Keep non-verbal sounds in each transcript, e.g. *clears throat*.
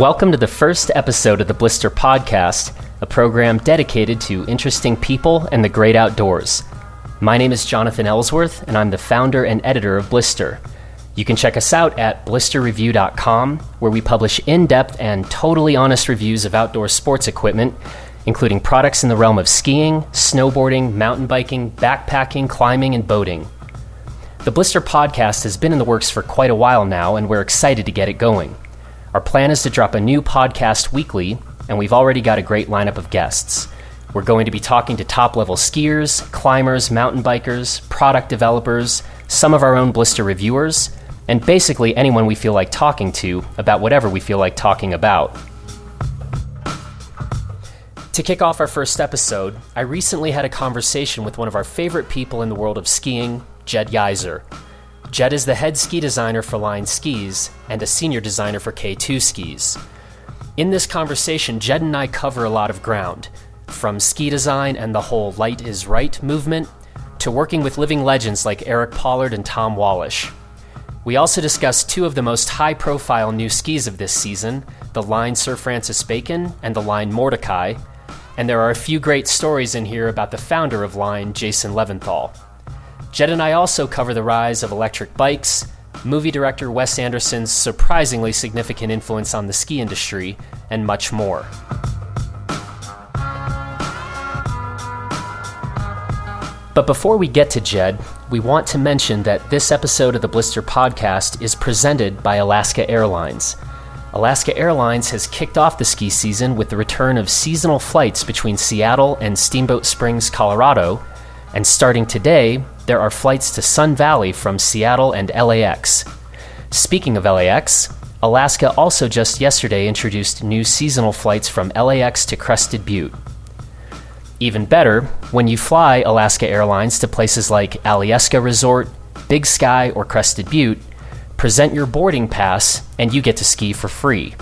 Welcome to the first episode of the Blister Podcast, a program dedicated to interesting people and the great outdoors. My name is Jonathan Ellsworth, and I'm the founder and editor of Blister. You can check us out at blisterreview.com, where we publish in depth and totally honest reviews of outdoor sports equipment, including products in the realm of skiing, snowboarding, mountain biking, backpacking, climbing, and boating. The Blister podcast has been in the works for quite a while now, and we're excited to get it going. Our plan is to drop a new podcast weekly, and we've already got a great lineup of guests. We're going to be talking to top level skiers, climbers, mountain bikers, product developers, some of our own blister reviewers, and basically anyone we feel like talking to about whatever we feel like talking about. To kick off our first episode, I recently had a conversation with one of our favorite people in the world of skiing, Jed Yeiser. Jed is the head ski designer for Line Skis and a senior designer for K2 Skis. In this conversation, Jed and I cover a lot of ground, from ski design and the whole light is right movement to working with living legends like Eric Pollard and Tom Wallisch. We also discuss two of the most high profile new skis of this season the Line Sir Francis Bacon and the Line Mordecai, and there are a few great stories in here about the founder of Line, Jason Levinthal. Jed and I also cover the rise of electric bikes, movie director Wes Anderson's surprisingly significant influence on the ski industry, and much more. But before we get to Jed, we want to mention that this episode of the Blister Podcast is presented by Alaska Airlines. Alaska Airlines has kicked off the ski season with the return of seasonal flights between Seattle and Steamboat Springs, Colorado, and starting today, there are flights to Sun Valley from Seattle and LAX. Speaking of LAX, Alaska also just yesterday introduced new seasonal flights from LAX to Crested Butte. Even better, when you fly Alaska Airlines to places like Alyeska Resort, Big Sky, or Crested Butte, present your boarding pass and you get to ski for free.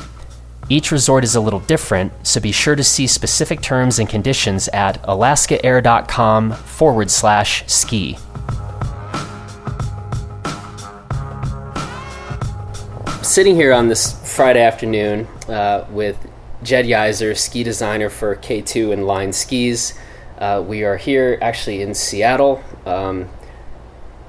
Each resort is a little different, so be sure to see specific terms and conditions at alaskaair.com forward slash ski. Sitting here on this Friday afternoon uh, with Jed Yeiser, ski designer for K2 and Line Skis. Uh, we are here actually in Seattle. Um,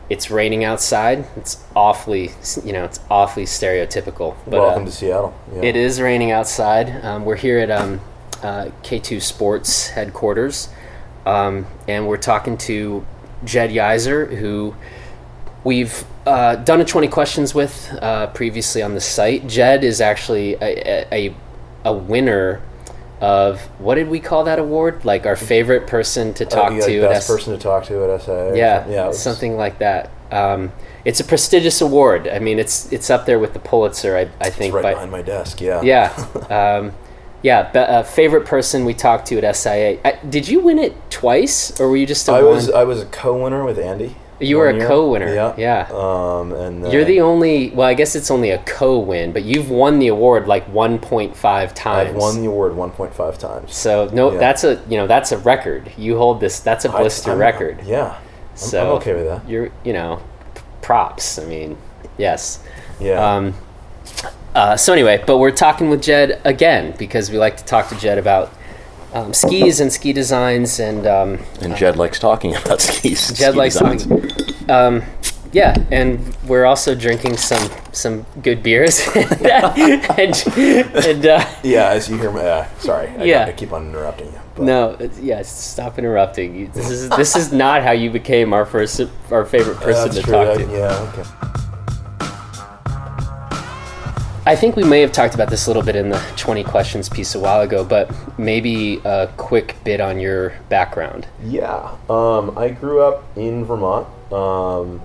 it's raining outside. It's awfully, you know, it's awfully stereotypical. But, Welcome uh, to Seattle. Yeah. It is raining outside. Um, we're here at um, uh, K2 Sports headquarters, um, and we're talking to Jed Yeiser, who we've uh, done a 20 questions with uh, previously on the site. Jed is actually a, a, a winner of what did we call that award? Like our favorite person to talk uh, to. Best S- person to talk to at SA. Yeah, yeah, was... something like that. Um, it's a prestigious award. I mean, it's it's up there with the Pulitzer. I, I think. It's right behind my desk. Yeah. Yeah. *laughs* Um, yeah. Be, uh, favorite person we talked to at SIA. I, did you win it twice, or were you just? A I was I was a co-winner with Andy. You were a co-winner. Yeah. Yeah. Um, and uh, you're the only. Well, I guess it's only a co-win, but you've won the award like 1.5 times. I've won the award 1.5 times. So no, yeah. that's a you know that's a record. You hold this. That's a blister I, record. Yeah. I'm, so I'm okay with that. You're you know, props. I mean, yes. Yeah. Um, uh, so anyway, but we're talking with Jed again because we like to talk to Jed about um, skis and ski designs and um, and Jed uh, likes talking about *laughs* skis. Jed ski likes talking. Um, yeah, and we're also drinking some some good beers. *laughs* and, and uh, yeah, as you hear me, uh, sorry, I, yeah, I keep on interrupting you. But. No, yeah, stop interrupting. This is this is not how you became our first our favorite person to true. talk to. yeah, okay. I think we may have talked about this a little bit in the 20 questions piece a while ago, but maybe a quick bit on your background. Yeah. Um, I grew up in Vermont, um,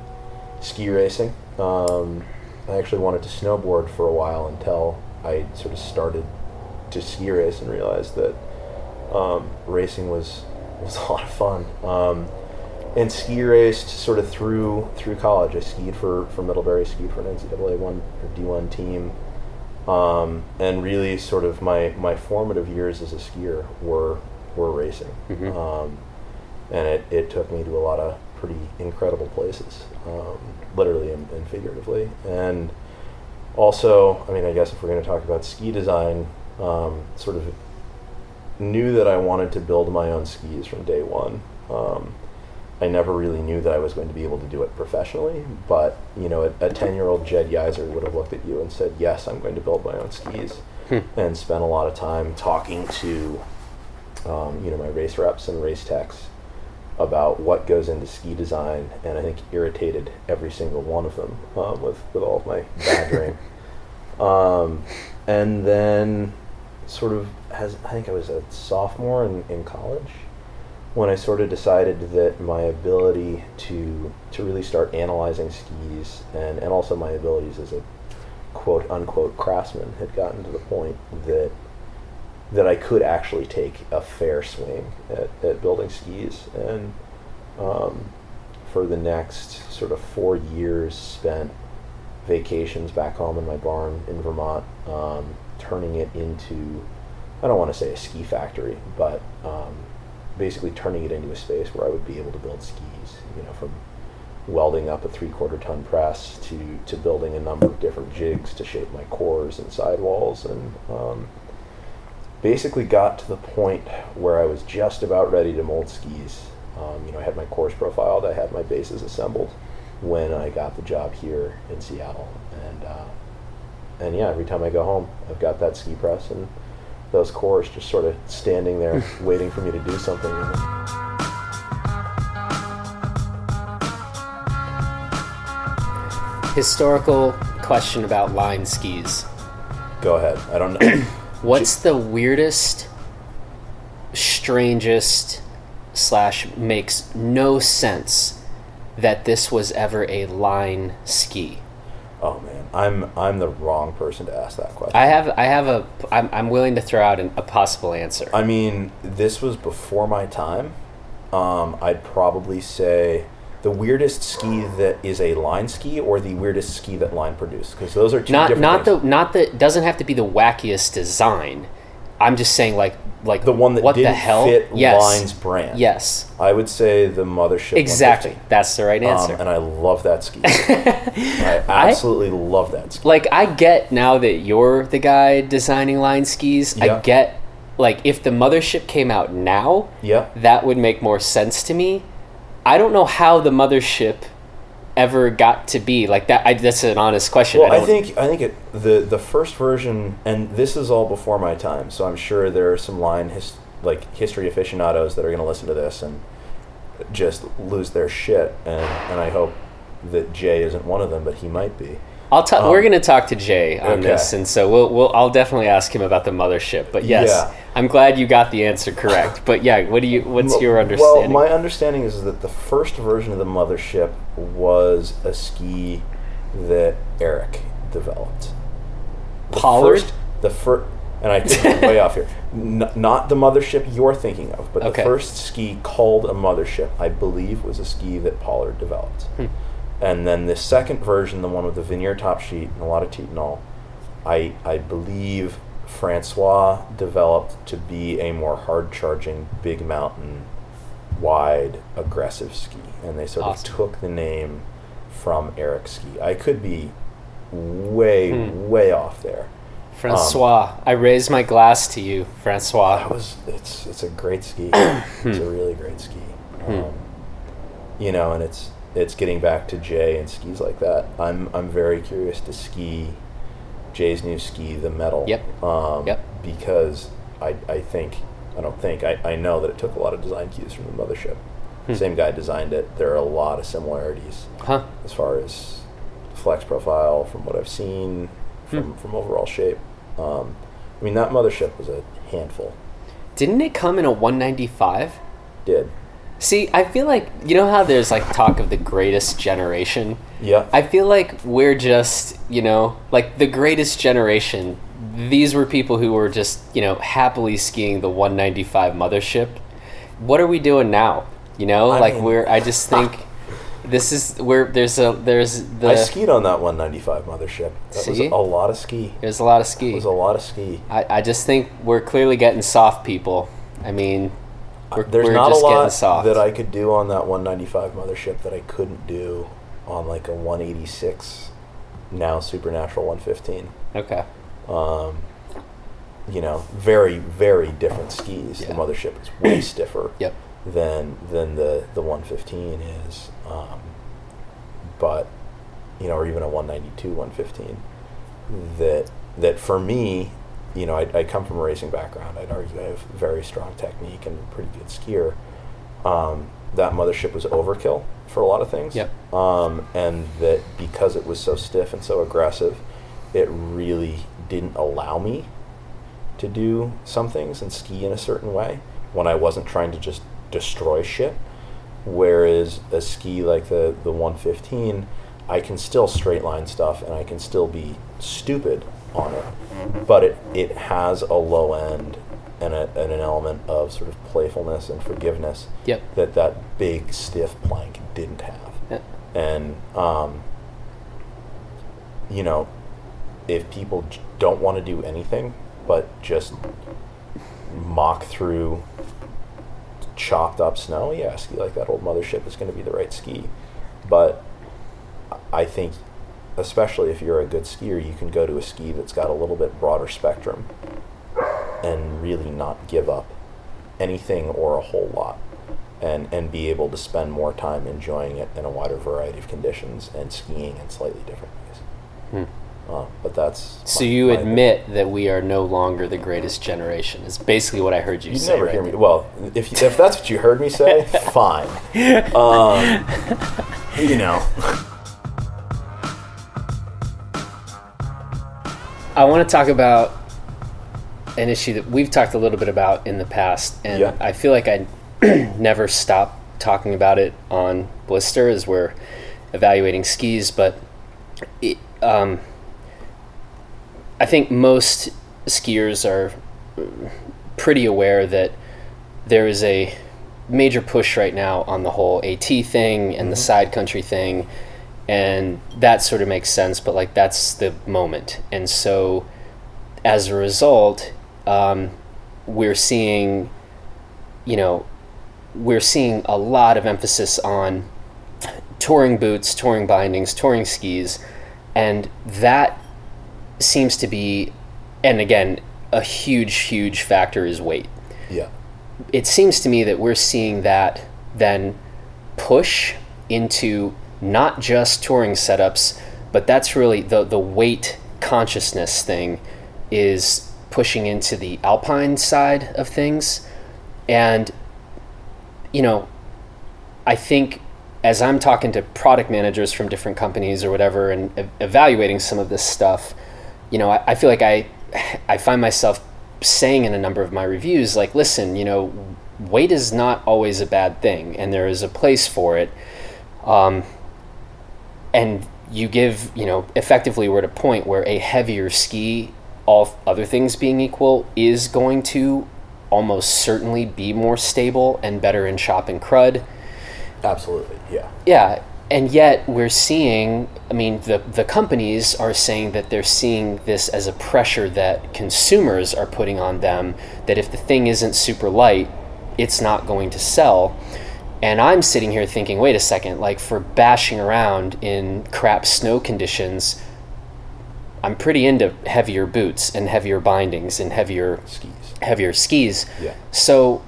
ski racing. Um, I actually wanted to snowboard for a while until I sort of started to ski race and realized that um, racing was, was *laughs* a lot of fun. Um, and ski raced sort of through through college. I skied for, for Middlebury, skied for an NCAA one or D1 team. Um, and really, sort of my, my formative years as a skier were were racing, mm-hmm. um, and it, it took me to a lot of pretty incredible places, um, literally and, and, figuratively. And also, I mean, I guess if we're going to talk about ski design, um, sort of knew that I wanted to build my own skis from day one. Um, I never really knew that I was going to be able to do it professionally, but you know, a ten-year-old Jed Yeiser would have looked at you and said, "Yes, I'm going to build my own skis," and spent a lot of time talking to, um, you know, my race reps and race techs about what goes into ski design, and I think irritated every single one of them um, with with all of my badgering. *laughs* um, and then, sort of, has I think I was a sophomore in, in college when I sort of decided that my ability to to really start analyzing skis and, and also my abilities as a quote unquote craftsman had gotten to the point that that I could actually take a fair swing at, at building skis. And um, for the next sort of four years spent vacations back home in my barn in Vermont um, turning it into I don't want to say a ski factory but um, basically turning it into a space where I would be able to build skis, you know, from welding up a three quarter ton press to, to building a number of different jigs to shape my cores and sidewalls and um, basically got to the point where I was just about ready to mold skis. Um, you know, I had my cores profiled, I had my bases assembled when I got the job here in Seattle. And, uh, and yeah, every time I go home, I've got that ski press and those cores just sort of standing there *laughs* waiting for me to do something. Historical question about line skis. Go ahead. I don't know. *clears throat* What's the weirdest, strangest, slash makes no sense that this was ever a line ski? Oh man, I'm I'm the wrong person to ask that question. I have I have a I'm, I'm willing to throw out an, a possible answer. I mean, this was before my time. Um, I'd probably say the weirdest ski that is a line ski, or the weirdest ski that line produced, because those are two not different not things. the not the doesn't have to be the wackiest design. I'm just saying like like the one that what didn't the hell? fit yes. Line's brand. Yes. I would say the Mothership. Exactly. That's the right answer. Um, and I love that ski. *laughs* I absolutely love that ski. like I get now that you're the guy designing line skis. Yeah. I get like if the mothership came out now, Yeah. that would make more sense to me. I don't know how the mothership ever got to be like that. I, that's an honest question. Well, I, don't- think I think it, the the first version, and this is all before my time, so I'm sure there are some line his, like history aficionados that are going to listen to this and just lose their shit, and and I hope that Jay isn't one of them, but he might be. I'll ta- um, we're going to talk to Jay on okay. this, and so we'll, we'll I'll definitely ask him about the mothership. But yes, Yeah. I'm glad you got the answer correct. But yeah, what do you? What's your understanding? Well, my understanding is that the first version of the mothership was a ski that Eric developed. The Pollard? First, the first, and I think way *laughs* off here. N- not the mothership you're thinking of, but Okay. the first ski called a mothership, I believe, was a ski that Pollard developed. Hmm. And then the second version, the one with the veneer top sheet and a lot of Titanal, I I believe Francois developed to be a more hard charging, big mountain, wide, aggressive ski, and they sort Awesome. of took the name from Eric Ski. I could be way Hmm. way off there. Francois, I raise my glass to you, Francois. That was it's it's a great ski. *coughs* it's a really great ski. Um, you know, and it's it's getting back to Jay and skis like that. I'm I'm very curious to ski Jay's new ski, the metal. Yep. Um, Yep. Because I I think I don't think I, I know that it took a lot of design cues from the mothership. Hmm. Same guy designed it. There are a lot of similarities Huh? as far as flex profile from what I've seen, from Hmm. from overall shape. Um, I mean that mothership was a handful. Didn't it come in a 195? Did See, I feel like you know how there's like talk of the greatest generation. yeah. I feel like we're just, you know, like the greatest generation. These were people who were just, you know, happily skiing the 195 mothership. What are we doing now? You know, I like mean- we're. I just think *laughs* this is where there's a there's the I skied on that 195 mothership. That See? was a lot of ski. there's a lot of ski. It was a lot of ski. I, I just think we're clearly getting soft people. I mean, we're, There's we're not a lot that I could do on that 195 mothership that I couldn't do on like a 186 now Supernatural 115. Okay. Um, you know, very very different skis. Yeah. The mothership is way *coughs* stiffer Yep. than than the the 115 is. Um, but you know, or even a 192, 115. That that for me, you know, I, I come from a racing background. I'd argue I have very strong technique and pretty good skier. Um, that mothership was overkill for a lot of things. Yep. Um, and that because it was so stiff and so aggressive, it really didn't allow me to do some things and ski in a certain way when I wasn't trying to just destroy shit. Whereas a ski like the, the 115, I can still straight line stuff and I can still be stupid on it. But it, it has a low end and, a, and an element of sort of playfulness and forgiveness Yep. that that big stiff plank didn't have. Yeah. And, um, you know, if people j- don't want to do anything but just mock through chopped up snow, yeah, ski like that old mothership is going to be the right ski. But I think, especially if you're a good skier, you can go to a ski that's got a little bit broader spectrum and really not give up anything or a whole lot and and be able to spend more time enjoying it in a wider variety of conditions and skiing in slightly different ways. Uh, but that's So my- you my admit that we are no longer the greatest generation. Is basically what I heard you You say. never right hear me. there. Well, if if that's what you heard me say, *laughs* fine. Um, you know, *laughs* I want to talk about an issue that we've talked a little bit about in the past, and Yeah. I feel like I *clears throat* never stop talking about it on Blister as we're evaluating skis. But it, um, I think most skiers are pretty aware that there is a major push right now on the whole AT thing and the side country thing, and that sort of makes sense. But like that's the moment, and so as a result, um, we're seeing, you know, we're seeing a lot of emphasis on touring boots, touring bindings, touring skis, and that seems to be, and again, a huge, huge factor is weight. Yeah, it seems to me that we're seeing that then push into not just touring setups, but that's really the the weight consciousness thing is pushing into the alpine side of things. And you know, I think as I'm talking to product managers from different companies or whatever and evaluating some of this stuff, you know, I, I feel like I I find myself saying in a number of my reviews, like, listen, you know, weight is not always a bad thing, and there is a place for it. Um, and you give, you know, effectively, we're at a point where a heavier ski, all other things being equal, is going to almost certainly be more stable and better in shop and crud. absolutely, yeah, Yeah, and yet we're seeing. I mean, the the companies are saying that they're seeing this as a pressure that consumers are putting on them. That if the thing isn't super light, it's not going to sell. And I'm sitting here thinking, wait a second, like for bashing around in crap snow conditions, I'm pretty into heavier boots and heavier bindings and heavier skis. heavier skis. Yeah. So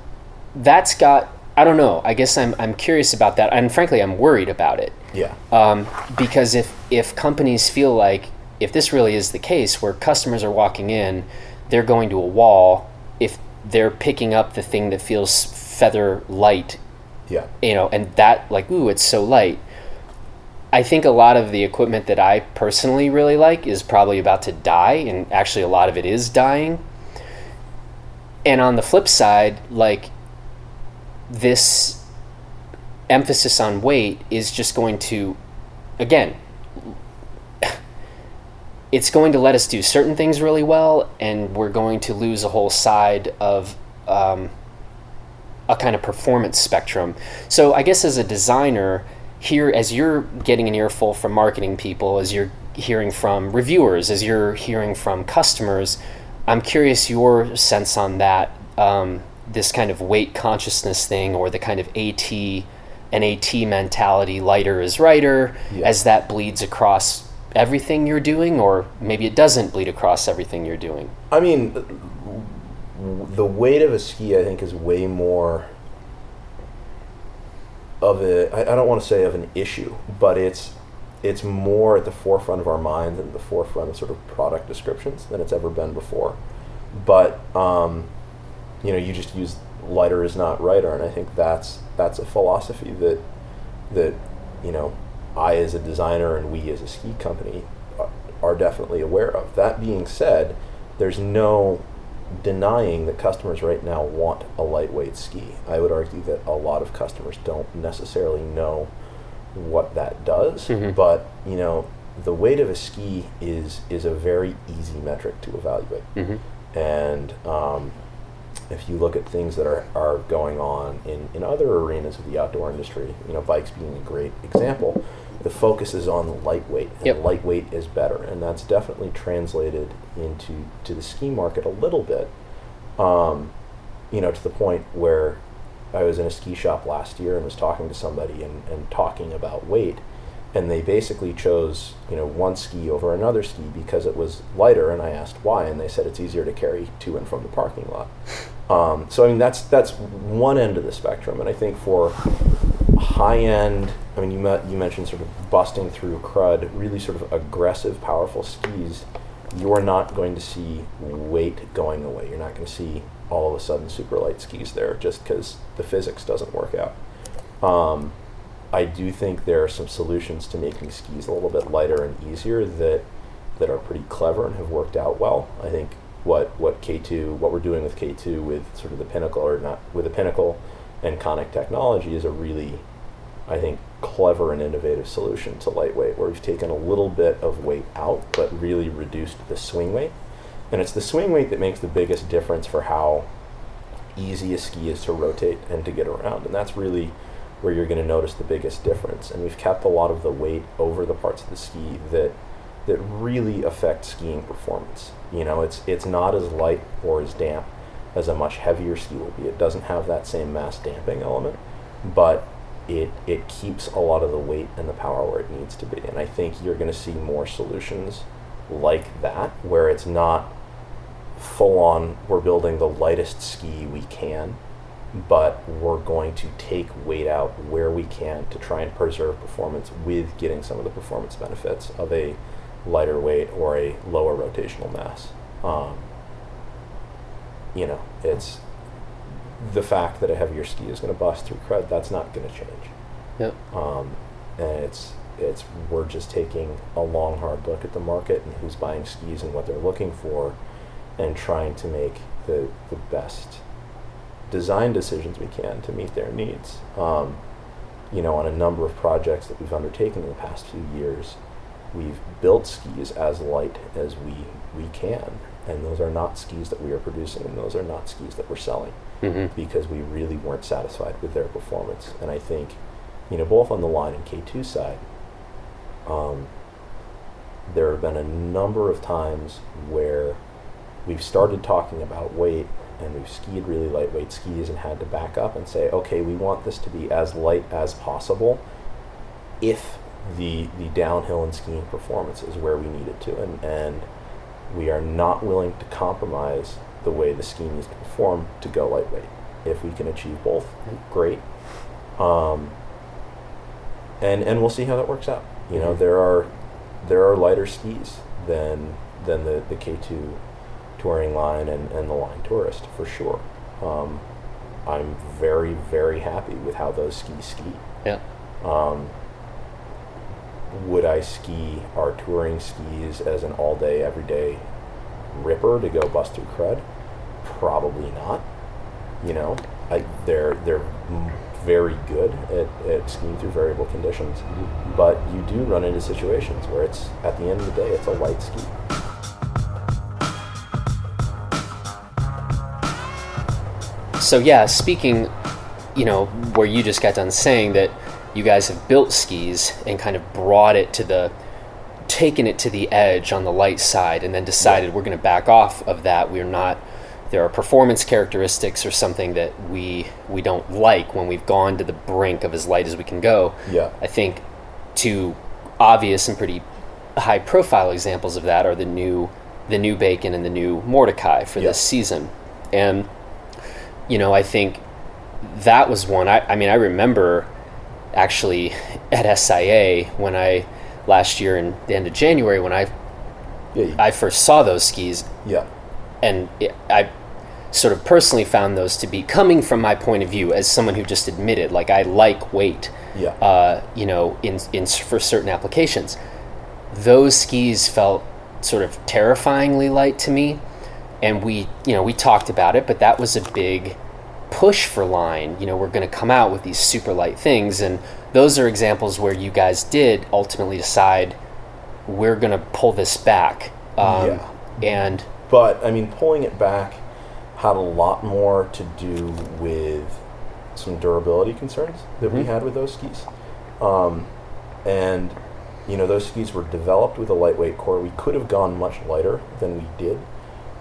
that's got I don't know. I guess I'm I'm curious about that, and frankly, I'm worried about it Yeah, um, because if if companies feel like if this really is the case, where customers are walking in, they're going to a wall. If they're picking up the thing that feels feather light, yeah, you know, and that like ooh, it's so light. I think a lot of the equipment that I personally really like is probably about to die, and actually a lot of it is dying. And on the flip side, like this emphasis on weight is just going to, again, *laughs* it's going to let us do certain things really well, and we're going to lose a whole side of um, a kind of performance spectrum. So I guess as a designer, here as you're getting an earful from marketing people, as you're hearing from reviewers, as you're hearing from customers, I'm curious your sense on that. Um, this kind of weight consciousness thing, or the kind of AT, an AT mentality, lighter is righter, Yeah. as that bleeds across everything you're doing, or maybe it doesn't bleed across everything you're doing? I mean, the weight of a ski, I think, is way more of a. I, I don't want to say of an issue, but it's it's more at the forefront of our minds and the forefront of sort of product descriptions than it's ever been before. But um, you know, you just use lighter is not writer, and I think that's that's a philosophy that that you know I as a designer and we as a ski company are definitely aware of. That being said, there's no denying that customers right now want a lightweight ski. I would argue that a lot of customers don't necessarily know what that does, Mhm. but you know, the weight of a ski is is a very easy metric to evaluate. Mm-hmm. And um, if you look at things that are, are going on in, in other arenas of the outdoor industry, you know, bikes being a great example, the focus is on the lightweight. And Yep. lightweight is better. And that's definitely translated into to the ski market a little bit. Um, you know, to the point where I was in a ski shop last year and was talking to somebody and, and talking about weight. And they basically chose, you know, one ski over another ski because it was lighter. And I asked why, and they said it's easier to carry to and from the parking lot. *laughs* Um, so I mean, that's that's one end of the spectrum. And I think for high end, I mean, you met, you mentioned sort of busting through crud, really sort of aggressive, powerful skis. You're not going to see weight going away. You're not going to see all of a sudden super light skis there just because the physics doesn't work out. Um, I do think there are some solutions to making skis a little bit lighter and easier that that are pretty clever and have worked out well. I think what what K2 what we're doing with K2 with sort of the pinnacle or not with the pinnacle and Konic technology is a really I think clever and innovative solution to lightweight where we've taken a little bit of weight out but really reduced the swing weight. And it's the swing weight that makes the biggest difference for how easy a ski is to rotate and to get around. And that's really where you're going to notice the biggest difference. And we've kept a lot of the weight over the parts of the ski that that really affect skiing performance. You know, it's it's not as light or as damp as a much heavier ski will be. It doesn't have that same mass damping element, but it it keeps a lot of the weight and the power where it needs to be. And I think you're going to see more solutions like that where it's not full on we're building the lightest ski we can but we're going to take weight out where we can to try and preserve performance with getting some of the performance benefits of a lighter weight or a lower rotational mass. Um, you know, it's the fact that a heavier ski is going to bust through crud. That's not going to change. Yep. Um, and it's it's we're just taking a long hard look at the market and who's buying skis and what they're looking for, and trying to make the the best design decisions we can to meet their needs. Um, you know, on a number of projects that we've undertaken in the past few years, we've built skis as light as we we can, and those are not skis that we are producing, and those are not skis that we're selling Mm-hmm. because we really weren't satisfied with their performance. And I think, you know, both on the line and K2 side, um, there have been a number of times where we've started talking about weight and we've skied really lightweight skis and had to back up and say, okay, we want this to be as light as possible if the the downhill and skiing performance is where we need it to. And, and we are not willing to compromise the way the ski needs to perform to go lightweight. If we can achieve both, great. Um, and and we'll see how that works out. You know, Mhm. there are there are lighter skis than than the, the K two touring line and, and the line tourist for sure. Um, I'm very very happy with how those skis ski. Yeah. Um, would I ski our touring skis as an all day, everyday ripper to go bust through crud? Probably not. You know, I, they're they're very good at, at skiing through variable conditions, but you do run into situations where it's at the end of the day it's a light ski. So yeah, speaking, you know, where you just got done saying that you guys have built skis and kind of brought it to the taken it to the edge on the light side and then decided we're going to back off of that. We're not there are performance characteristics or something that we we don't like when we've gone to the brink of as light as we can go. Yeah. I think two obvious and pretty high profile examples of that are the new the new Bacon and the new Mordecai for Yeah. this season. And you know, I think that was one I, I mean I remember actually *laughs* at SIA when I last year in the end of January when I Yeah. I first saw those skis yeah. and it, I sort of personally found those to be coming from my point of view as someone who just admitted like I like weight Yeah. uh, you know in, in for certain applications those skis felt sort of terrifyingly light to me and we you know we talked about it but that was a big push for line you know we're going to come out with these super light things and those are examples where you guys did ultimately decide we're going to pull this back um, Yeah. and But I mean, pulling it back had a lot more to do with some durability concerns that we Mhm. had with those skis. Um, and you know, those skis were developed with a lightweight core. We could have gone much lighter than we did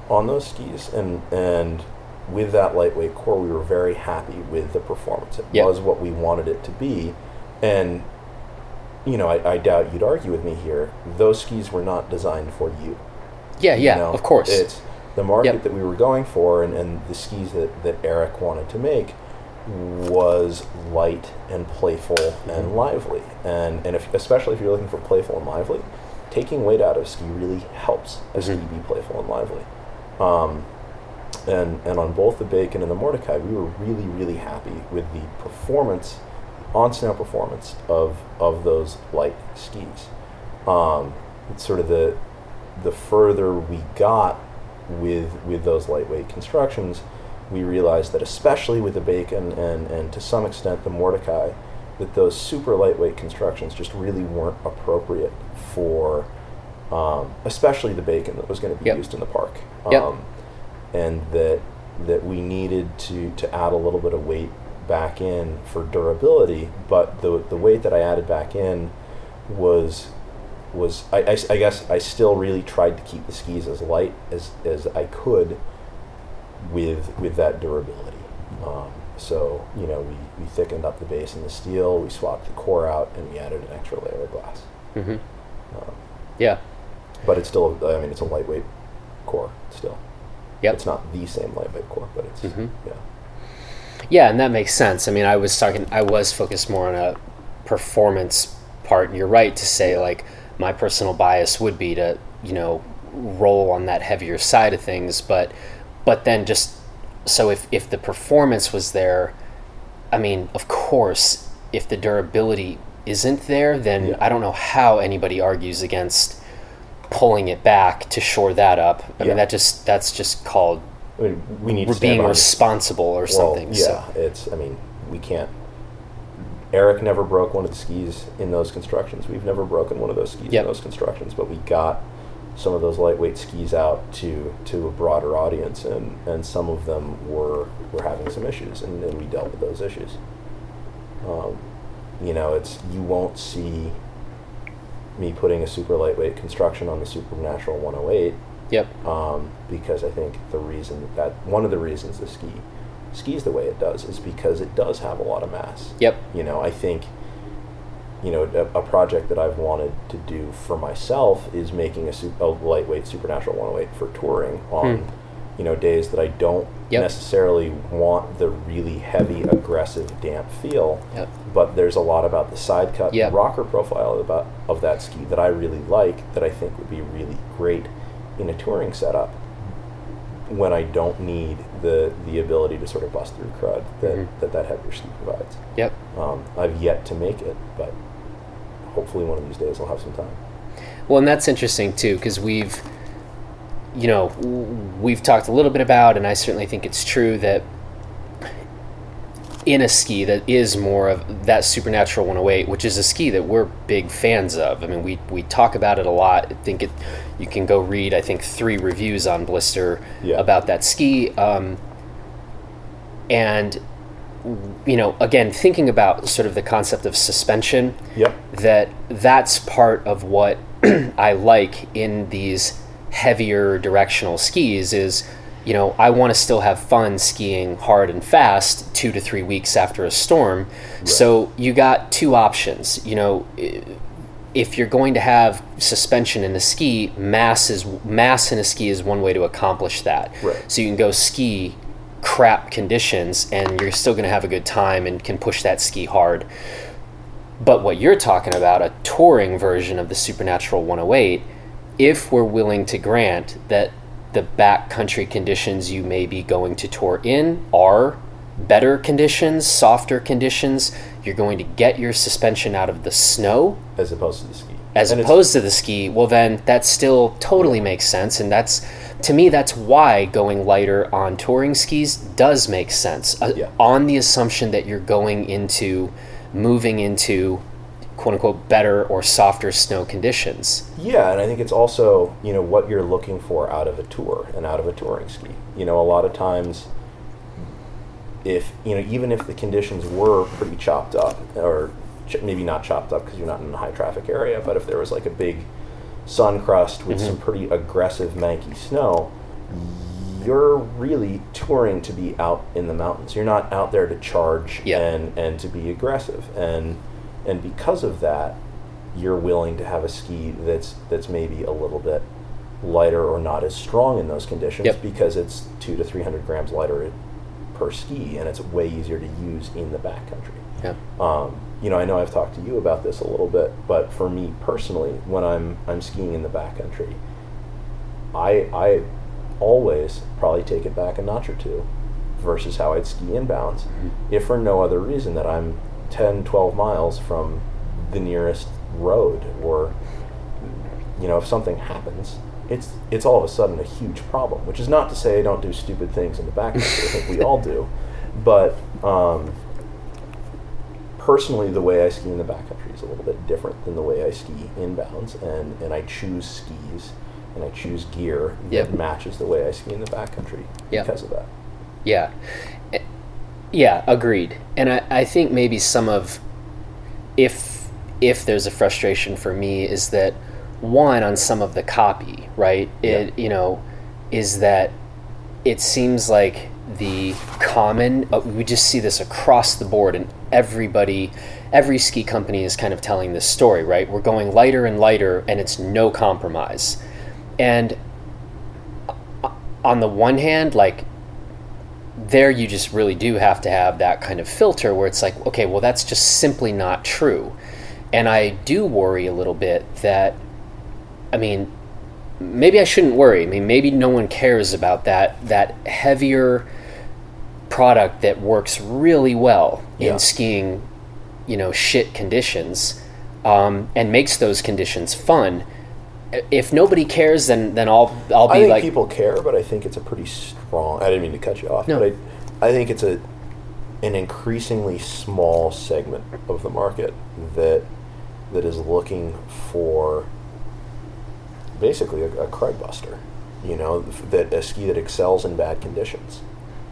on those skis, and and with that lightweight core, we were very happy with the performance. It Yeah. was what we wanted it to be, and you know, I, I doubt you'd argue with me here. Those skis were not designed for you. yeah yeah You know, of course It's the market Yep. that we were going for, and, and the skis that, that Eric wanted to make was light and playful Mm-hmm. and lively. And, and if, especially if you're looking for playful and lively, taking weight out of ski really helps a ski Mhm. be playful and lively. Um, and, and on both the Bacon and the Mordecai, we were really, really happy with the performance, on snow performance of, of those light skis. Um, it's sort of the the further we got with with those lightweight constructions, we realized that especially with the Bacon and, and to some extent the Mordecai, that those super lightweight constructions just really weren't appropriate for, um, especially the Bacon that was going to be Yep. used in the park, Yep. um, and that that we needed to to add a little bit of weight back in for durability, but the the weight that I added back in was was I, I, I guess I still really tried to keep the skis as light as, as I could with with that durability. Um, so you know we, we thickened up the base and the steel, we swapped the core out, and we added an extra layer of glass. hmm Um, yeah but it's still I mean it's a lightweight core still. Yep. It's not the same lightweight core, but it's Mhm. yeah. Yeah, and that makes sense. I mean, I was talking, I was focused more on a performance part. And you're right to say, like, my personal bias would be to, you know, roll on that heavier side of things. But, but then just so if if the performance was there, I mean, of course, if the durability isn't there, then Yeah. I don't know how anybody argues against pulling it back to shore that up. I Yeah. mean, that just that's just called I mean, we need to we're being on- responsible or Well, something. yeah, so. it's. I mean, we can't. Eric never broke one of the skis in those constructions. We've never broken one of those skis Yep. in those constructions, but we got some of those lightweight skis out to to a broader audience, and, and some of them were were having some issues, and, and we dealt with those issues. Um, you know, it's you won't see me putting a super lightweight construction on the Supernatural 108 Yep. um, because I think the reason that one of the reasons the ski skis the way it does is because it does have a lot of mass. Yep. You know, I think you know a, a project that I've wanted to do for myself is making a, su- a lightweight supernatural 108 for touring on Hmm. You know days that I don't Yep. necessarily want the really heavy aggressive damp feel Yep. but there's a lot about the side cut Yep. rocker profile about of that ski that I really like that I think would be really great in a touring setup when I don't need the the ability to sort of bust through crud that Mhm. that, that heavier ski provides. Yep. Um, I've yet to make it, but hopefully one of these days I'll have some time. Well, and that's interesting too, because we've, you know, we've talked a little bit about, and I certainly think it's true that in a ski that is more of that supernatural 108, which is a ski that we're big fans of. I mean, we we talk about it a lot. I think it. You can go read, I think, three reviews on Blister Yeah. about that ski. Um, and you know, again, thinking about sort of the concept of suspension Yep. that that's part of what *clears throat* I like in these heavier directional skis is you know I want to still have fun skiing hard and fast 2 to 3 weeks after a storm so you got two options you know if you're going to have suspension in a ski, mass is mass in a ski is one way to accomplish that. Right. So you can go ski crap conditions and you're still going to have a good time and can push that ski hard. But what you're talking about, a touring version of the Supernatural 108, if we're willing to grant that the backcountry conditions you may be going to tour in are better conditions, softer conditions, you're going to get your suspension out of the snow as opposed to the ski. as And opposed to the ski, well then that still totally makes sense and that's to me that's why going lighter on touring skis does make sense uh, on the assumption that you're going into moving into quote unquote better or softer snow conditions. Yeah, and I think it's also you know what you're looking for out of a tour and out of a touring ski. You know, a lot of times, if you know, even if the conditions were pretty chopped up, or ch- maybe not chopped up because you're not in a high traffic area, but if there was like a big sun crust with mm-hmm. some pretty aggressive manky snow, you're really touring to be out in the mountains. You're not out there to charge Yeah. and and to be aggressive. And and because of that, you're willing to have a ski that's that's maybe a little bit lighter or not as strong in those conditions Yep. because it's two to three hundred grams lighter per ski, and it's way easier to use in the backcountry. Yeah. Um, you know, I know I've talked to you about this a little bit, but for me personally, when I'm I'm skiing in the backcountry, I I always probably take it back a notch or two versus how I'd ski inbounds, if for no other reason that I'm 10, 12 miles from the nearest road or you know, if something happens, it's it's all of a sudden a huge problem. Which is not to say I don't do stupid things in the. I think we all do, but um, personally, the way I ski in the backcountry is a little bit different than the way I ski inbounds, and and I choose skis and I choose gear Yep. that matches the way I ski in the backcountry Yep. because of that. Yeah. Yeah, agreed. And I, I think maybe some of if if there's a frustration for me is that one on some of the copy, right? It you know, is that it seems like the common uh, we just see this across the board and everybody every ski company is kind of telling this story, right? We're going lighter and lighter and it's no compromise. And uh, on the one hand, like there you just really do have to have that kind of filter where it's like, okay, well, that's just simply not true. And I do worry a little bit that, I mean, maybe I shouldn't worry. I mean, maybe no one cares about that that heavier product that works really well Yeah. in skiing, you know, shit conditions, um, and makes those conditions fun. If nobody cares, then then I'll I'll be I think like, people care, but I think it's a pretty strong. I didn't mean to cut you off, No. but I, I think it's a an increasingly small segment of the market that that is looking for basically a, a crud buster. You know, that a ski that excels in bad conditions.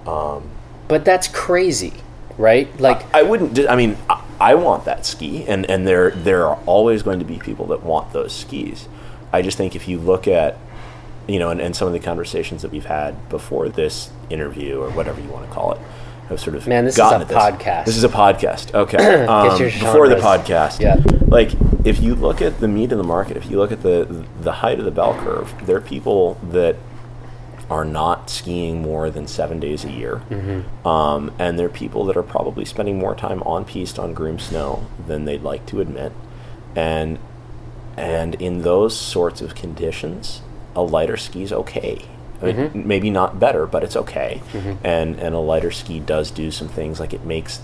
Um, but that's crazy, right? Like. I wouldn't. I mean, I, I want that ski, and and there there are always going to be people that want those skis. I just think if you look at, you know, and, and some of the conversations that we've had before this interview or whatever you want to call it, have sort of Man, this is a this. podcast. This is a podcast. Okay, *clears throat* um, before the podcast, Yeah. Like if you look at the meat of the market, if you look at the the height of the bell curve, there are people that are not skiing more than seven days a year. Um, and there are people that are probably spending more time on piste on groomed snow than they'd like to admit. And and in those sorts of conditions, a lighter ski is okay. I mean, maybe not better, but it's okay. And and a lighter ski does do some things like it makes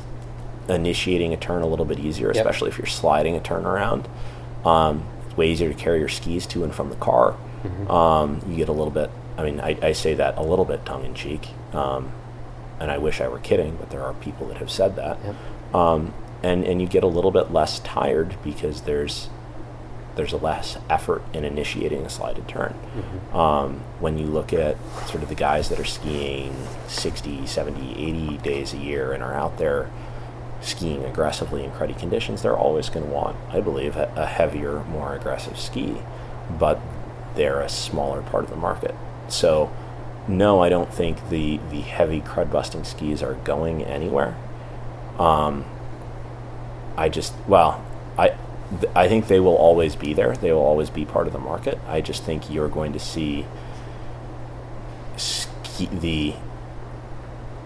initiating a turn a little bit easier, especially if you're sliding a turn around. Um, it's way easier to carry your skis to and from the car. Um, you get a little bit. I mean, I, I say that a little bit tongue in cheek, um, and I wish I were kidding, but there are people that have said that. Um, and and you get a little bit less tired because there's there's a less effort in initiating a slided turn. Um, when you look at sort of the guys that are skiing 60, 70, 80 days a year and are out there skiing aggressively in cruddy conditions, they're always going to want, I believe, a, a heavier, more aggressive ski. But they're a smaller part of the market. So, no, I don't think the, the heavy crud busting skis are going anywhere. Um, I just, well, I, th- I think they will always be there. They will always be part of the market. I just think you're going to see ski, the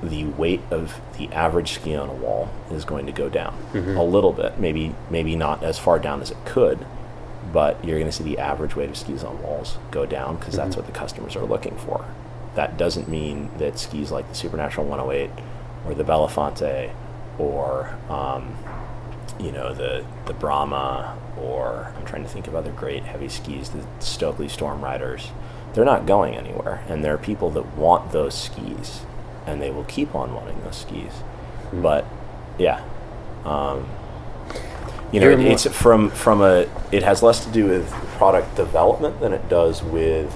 the weight of the average ski on a wall is going to go down a little bit. Maybe maybe not as far down as it could, but you're going to see the average weight of skis on walls go down because that's what the customers are looking for. That doesn't mean that skis like the Supernatural 108 or the Belafonte or um, you know the the Brahma or I'm trying to think of other great heavy skis, the Stöckli Storm Riders. They're not going anywhere, and there are people that want those skis, and they will keep on wanting those skis. But yeah, um, you know, You're it's from from a. It has less to do with product development than it does with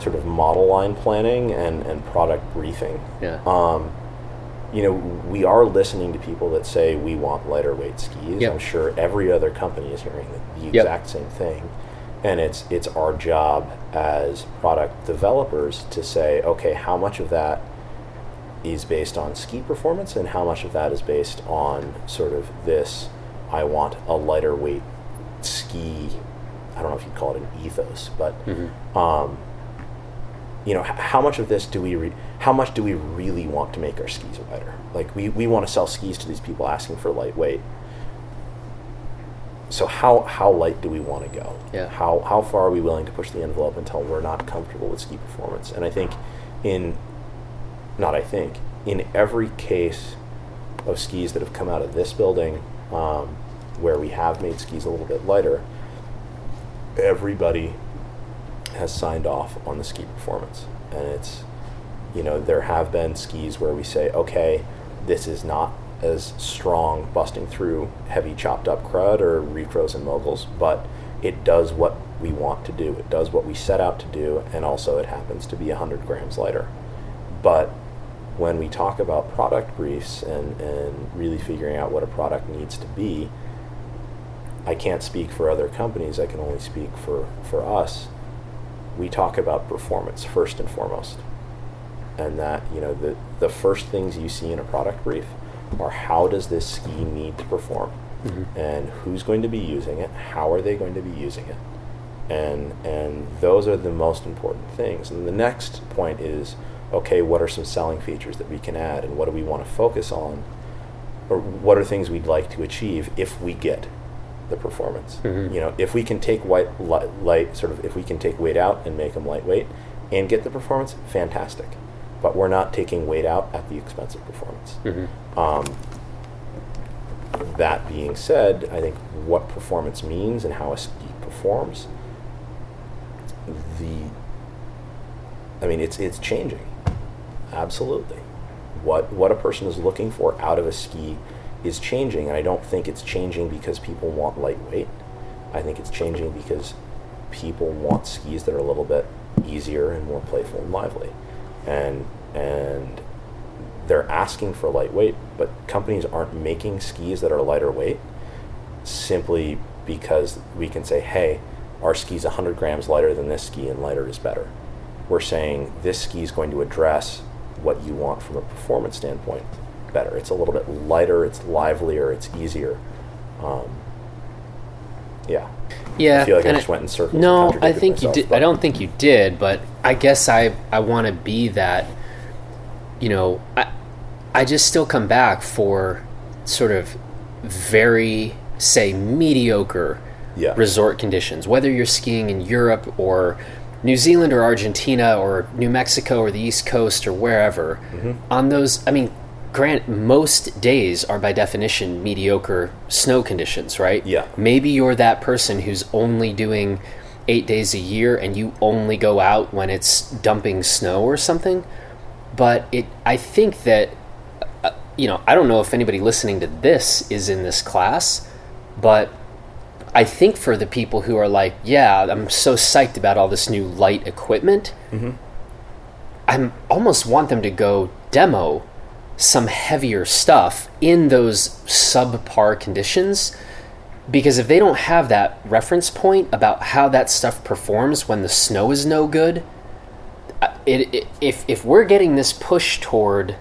sort of model line planning and and product briefing Yeah. um, you know, we are listening to people that say we want lighter weight skis. Yep. I'm sure every other company is hearing the, the Yep. exact same thing. And it's it's our job as product developers to say, okay, how much of that is based on ski performance and how much of that is based on sort of this I want a lighter weight ski I don't know if you'd call it an ethos, but um, you know, how much of this do we, re- how much do we really want to make our skis lighter? Like we, we want to sell skis to these people asking for lightweight. So how, how light do we want to go? Yeah. How, how far are we willing to push the envelope until we're not comfortable with ski performance? And I think in, not I think, in every case of skis that have come out of this building, um, where we have made skis a little bit lighter, everybody has signed off on the ski performance. And it's, you know, there have been skis where we say, okay, this is not as strong busting through heavy chopped up crud or repros and moguls, but it does what we want to do. It does what we set out to do, and also it happens to be 100 grams lighter. But when we talk about product briefs and, and really figuring out what a product needs to be, I can't speak for other companies, I can only speak for, for us. We talk about performance first and foremost. And that, you know, the, the first things you see in a product brief are how does this ski need to perform? Mm-hmm. And who's going to be using it? How are they going to be using it? And and those are the most important things. And the next point is, okay, what are some selling features that we can add and what do we want to focus on? Or what are things we'd like to achieve if we get the performance. You know, if we can take white light, light, sort of, if we can take weight out and make them lightweight, and get the performance, fantastic. But we're not taking weight out at the expense of performance. Um, that being said, I think what performance means and how a ski performs, the, I mean, it's it's changing, absolutely. What what a person is looking for out of a ski is changing, and I don't think it's changing because people want lightweight. I think it's changing because people want skis that are a little bit easier and more playful and lively, and and they're asking for lightweight, but companies aren't making skis that are lighter weight simply because we can say, hey, our ski's 100 grams lighter than this ski and lighter is better. We're saying this ski is going to address what you want from a performance standpoint better. It's a little bit lighter, it's livelier, it's easier. Um, yeah. Yeah, I feel like I just went in circles. No, I think you myself, did. I don't think you did, but I guess I I want to be that. You know, I I just still come back for sort of very say mediocre Yeah. resort conditions, whether you're skiing in Europe or New Zealand or Argentina or New Mexico or the East Coast or wherever. Mm-hmm. On those, I mean, grant most days are by definition mediocre snow conditions, right? Yeah. Maybe you're that person who's only doing eight days a year and you only go out when it's dumping snow or something. But it, I think that, uh, you know, I don't know if anybody listening to this is in this class, but I think for the people who are like, yeah, I'm so psyched about all this new light equipment, I almost want them to go demo some heavier stuff in those subpar conditions because if they don't have that reference point about how that stuff performs when the snow is no good, uh, it, it, if if we're getting this push toward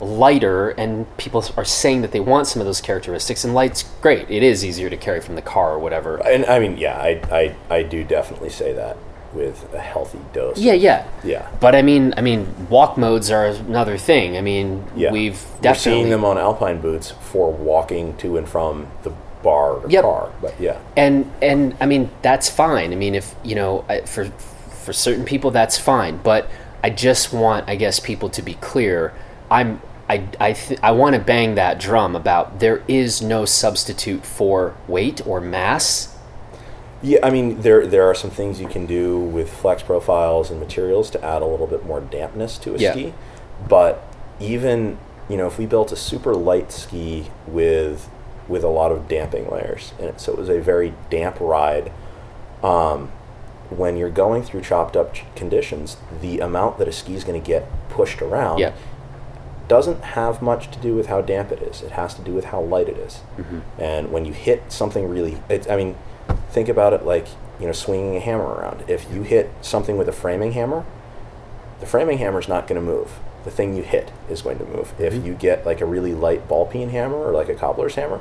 lighter, and people are saying that they want some of those characteristics. And light's great; it is easier to carry from the car or whatever. And I mean, yeah, I, I, I do definitely say that with a healthy dose. Yeah, yeah, Yeah. But I mean, I mean, walk modes are another thing. I mean, Yeah. we've definitely We're seeing them on alpine boots for walking to and from the bar or Yep. car. But yeah. and and I mean that's fine. I mean if you know for for certain people that's fine, but I just want I guess people to be clear. I'm I I th- I want to bang that drum about there is no substitute for weight or mass. Yeah, I mean there there are some things you can do with flex profiles and materials to add a little bit more dampness to a Yeah. ski. But even you know if we built a super light ski with with a lot of damping layers in it, so it was a very damp ride. Um, when you're going through chopped up ch- conditions, the amount that a ski is going to get pushed around Yeah. doesn't have much to do with how damp it is. It has to do with how light it is. And when you hit something really, it, I mean, think about it like you know swinging a hammer around. If you hit something with a framing hammer, the framing hammer is not going to move. The thing you hit is going to move. If you get like a really light ball peen hammer or like a cobbler's hammer,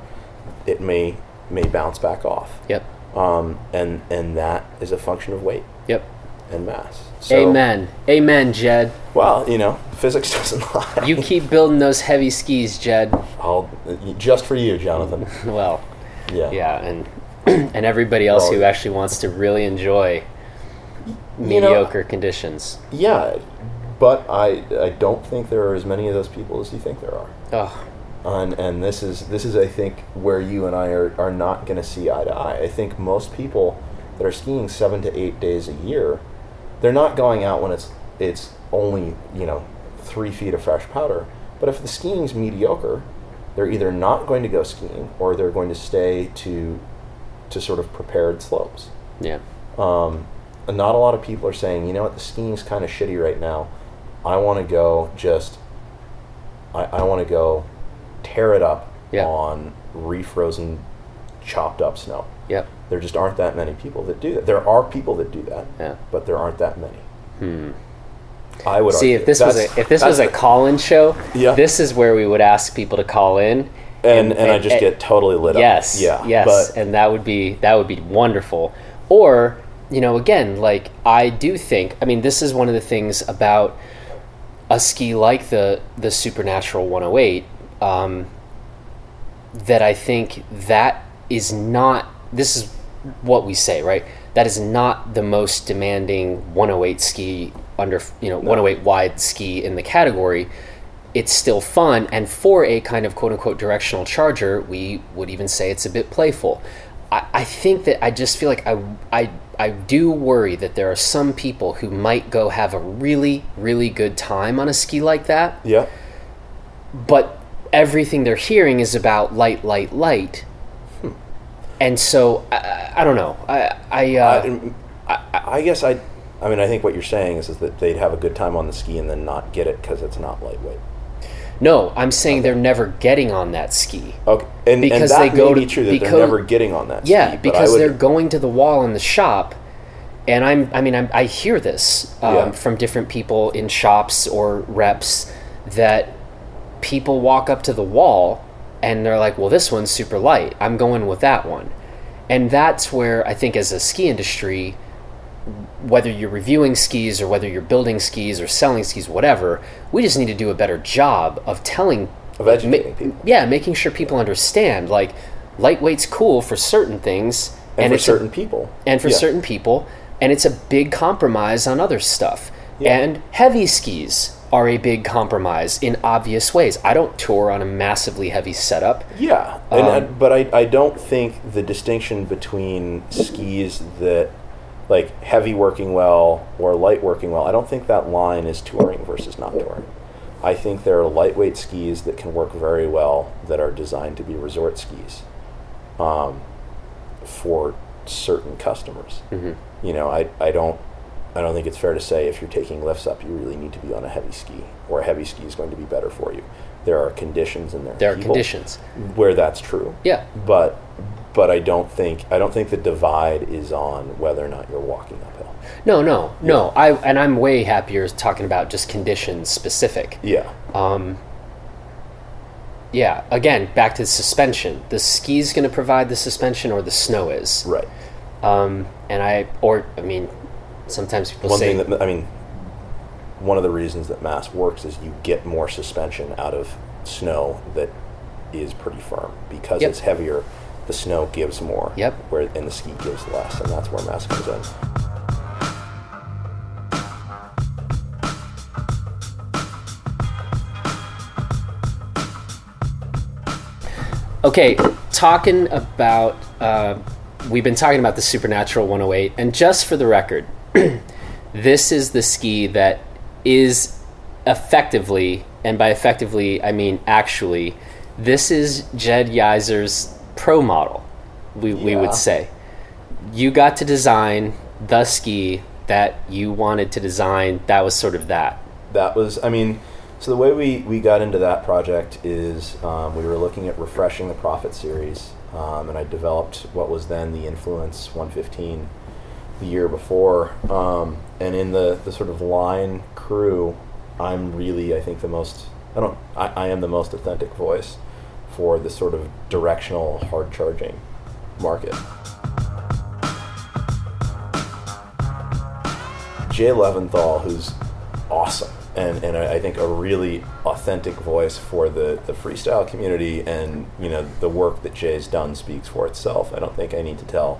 it may may bounce back off. Yep. Um, and and that is a function of weight Yep. and mass. So, Amen. Amen, Jed. Well, you know, physics *laughs* doesn't lie. You keep building those heavy skis, Jed. I'll just for you, Jonathan. *laughs* Well, Yeah. yeah, and *clears throat* and everybody else Well- who actually wants to really enjoy You know- mediocre conditions. Yeah, but I I don't think there are as many of those people as you think there are. Oh, And and this is this is I think where you and I are, are not going to see eye to eye. I think most people that are skiing seven to eight days a year, they're not going out when it's it's only you know three feet of fresh powder. But if the skiing's mediocre, they're either not going to go skiing or they're going to stay to to sort of prepared slopes. yeah. Um, and not a lot of people are saying, you know what, the skiing's kind of shitty right now. I want to go just, I, I want to go tear it up Yeah. on refrozen, chopped up snow. Yep. There just aren't that many people that do that. There are people that do that, Yeah. but there aren't that many. Hmm. I would See, argue. if this was a if this was a call-in show, Yeah. this is where we would ask people to call in. And, and I just and- get totally lit Yes. up. Yeah. Yes. But and that would be that would be wonderful. Or you know, again, like I do think. I mean, this is one of the things about a ski like the the Supernatural 108 um, that I think that is not. This is what we say, right? That is not the most demanding 108 ski under you know 108 wide ski in the category. It's still fun, and for a kind of quote unquote directional charger, we would even say it's a bit playful. I, I think that I just feel like I, I I do worry that there are some people who might go have a really really good time on a ski like that, yeah. but everything they're hearing is about light, light, light. Hmm. And so I, I don't know. I I, uh, I, I, I guess I, I mean, I think what you're saying is, is that they'd have a good time on the ski and then not get it because it's not lightweight. No. I'm saying they're never getting on that ski. Okay, and Because and they go to- be true that because- they're never getting on that. Yeah, ski, because would- they're going to the wall in the shop, and I'm. I mean, I'm, I hear this um, Yeah. from different people in shops or reps that people walk up to the wall and they're like, "Well, this one's super light. I'm going with that one," and that's where I think, as a ski industry, whether you're reviewing skis or whether you're building skis or selling skis, whatever, we just need to do a better job of telling Of educating people. yeah, making sure people understand like lightweight's cool for certain things and, for it's a- certain people, and for Yeah. certain people and it's a big compromise on other stuff. Yeah. And heavy skis are a big compromise in obvious ways. I don't tour on a massively heavy setup. Yeah, and, Um, uh, but I, I don't think the distinction between skis that like heavy working well or light working well, I don't think that line is touring versus not touring. I think there are lightweight skis that can work very well that are designed to be resort skis um, for certain customers. You know, I, I don't I don't think it's fair to say if you're taking lifts up, you really need to be on a heavy ski, or a heavy ski is going to be better for you. There are conditions in there. There are conditions. where that's true. Yeah. But but I don't think I don't think the divide is on whether or not you're walking uphill. No, no, no. I and I'm way happier talking about just conditions specific. Yeah. Um, yeah, again, back to the suspension. The ski's going to provide the suspension, or the snow is. Right. Um, and I, or I mean, sometimes people One say, thing that I mean, one of the reasons that mass works is you get more suspension out of snow that is pretty firm because Yep. it's heavier. The snow gives more. Yep. Where and the ski gives less, and that's where mass comes in. Okay, talking about, uh, we've been talking about the Supernatural 108, and just for the record, *clears throat* this is the ski that is effectively, and by effectively, I mean actually, this is Jed Yeiser's pro model, we, we would say. You got to design the ski that you wanted to design, that was sort of that. that was i mean so the way we, we got into that project is um, we were looking at refreshing the Prophet series um, and i developed what was then the influence 115 the year before um, and in the, the sort of line crew i'm really i think the most i don't i, I am the most authentic voice for the sort of directional hard charging market Jay Levinthal, who's awesome and, and I think a really authentic voice for the, the freestyle community and you know the work that Jay's done speaks for itself. I don't think I need to tell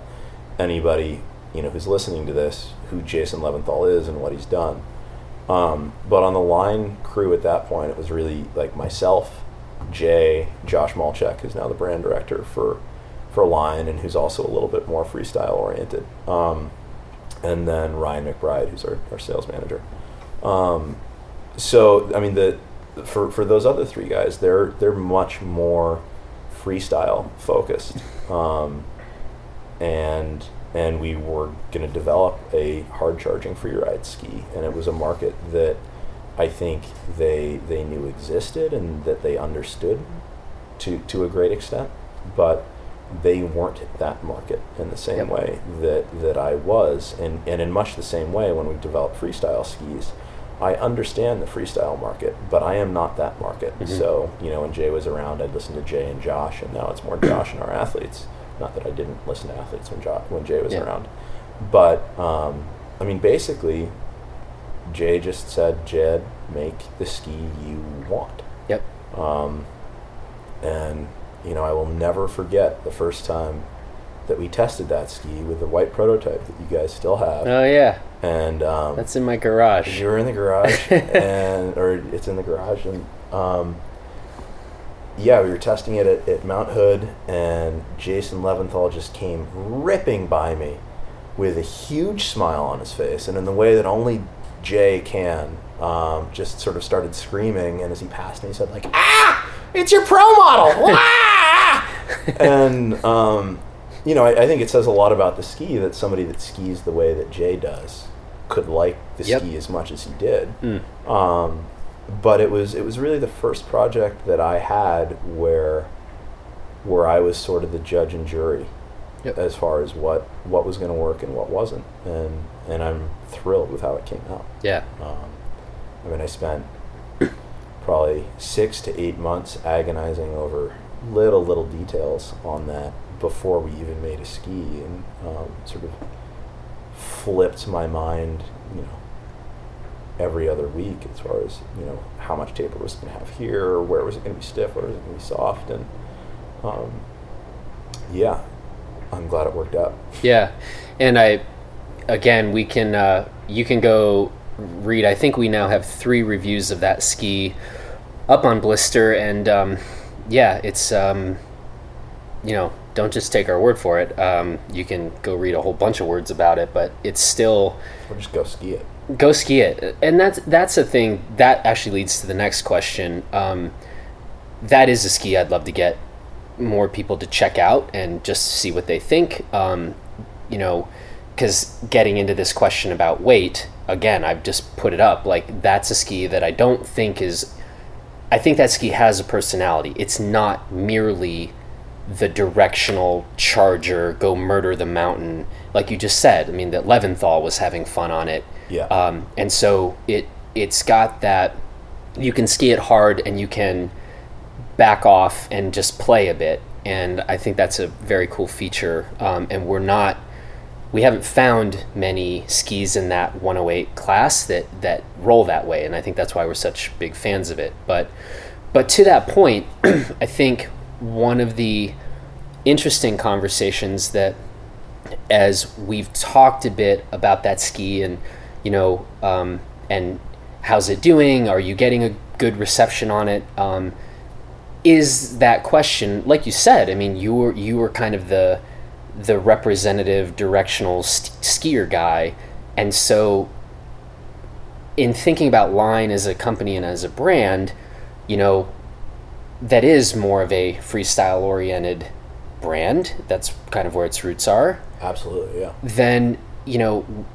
anybody you know who's listening to this who Jason Levinthal is and what he's done. Um, but on the line crew at that point, it was really like myself, Jay, Josh Malczyk, who's now the brand director for for Line and who's also a little bit more freestyle oriented. Um, and then Ryan McBride, who's our, our sales manager. Um, so I mean the for for those other three guys, they're they're much more freestyle focused, um, and and we were going to develop a hard charging free ride ski, and it was a market that I think they they knew existed and that they understood to to a great extent, but they weren't that market in the same Yep. way that that I was, and and in much the same way when we developed freestyle skis. I understand the freestyle market, but I am not that market. Mhm. So, you know, when Jay was around, I'd listen to Jay and Josh, and now it's more Josh and our athletes. Not that I didn't listen to athletes when jo- when Jay was Yeah. around, but um, I mean, basically, Jay just said, "Jed, make the ski you want." Yep. Um, and you know, I will never forget the first time that we tested that ski with the white prototype that you guys still have. Oh, yeah. And um, That's in my garage. you were in the garage, *laughs* and or it's in the garage, and um, yeah, we were testing it at, at Mount Hood, and Jason Levinthal just came ripping by me with a huge smile on his face, and in the way that only Jay can, um, just sort of started screaming, and as he passed me, he said like, "Ah, it's your pro model!" *laughs* ah! and um, you know, I, I think it says a lot about the ski that somebody that skis the way that Jay does could like the Yep. ski as much as he did. Mm. Um, but it was it was really the first project that I had where where I was sort of the judge and jury Yep. as far as what what was going to work and what wasn't, and and I'm thrilled with how it came out. Yeah. Um, I mean, I spent *clears throat* probably six to eight months agonizing over little little details on that before we even made a ski, and um, sort of flipped my mind, you know, every other week as far as you know how much taper was going to have here, where was it going to be stiff, where was it going to be soft, and um, yeah, I'm glad it worked out. Yeah, and I, again, we can uh, you can go read. I think we now have three reviews of that ski up on Blister, and um, yeah, it's um, you know don't just take our word for it. Um, you can go read a whole bunch of words about it, but it's still Or just go ski it. go ski it and that's that's a thing that actually leads to the next question um, that is a ski i'd love to get more people to check out and just see what they think um, you know because getting into this question about weight again i've just put it up like that's a ski that i don't think is i think that ski has a personality it's not merely the directional charger go murder the mountain like you just said i mean that levinthal was having fun on it Yeah. um, and so it it's got that you can ski it hard and you can back off and just play a bit. And I think that's a very cool feature. Um, and we're not, we haven't found many skis in that 108 class that, that roll that way. And I think that's why we're such big fans of it. But, but to that point, *clears throat* I think one of the interesting conversations that as we've talked a bit about that ski and you know um, and how's it doing are you getting a good reception on it um, is that question like you said i mean you were you were kind of the the representative directional st- skier guy. And so in thinking about line as a company and as a brand you know that is more of a freestyle oriented brand. That's kind of where its roots are. Absolutely, yeah. then you know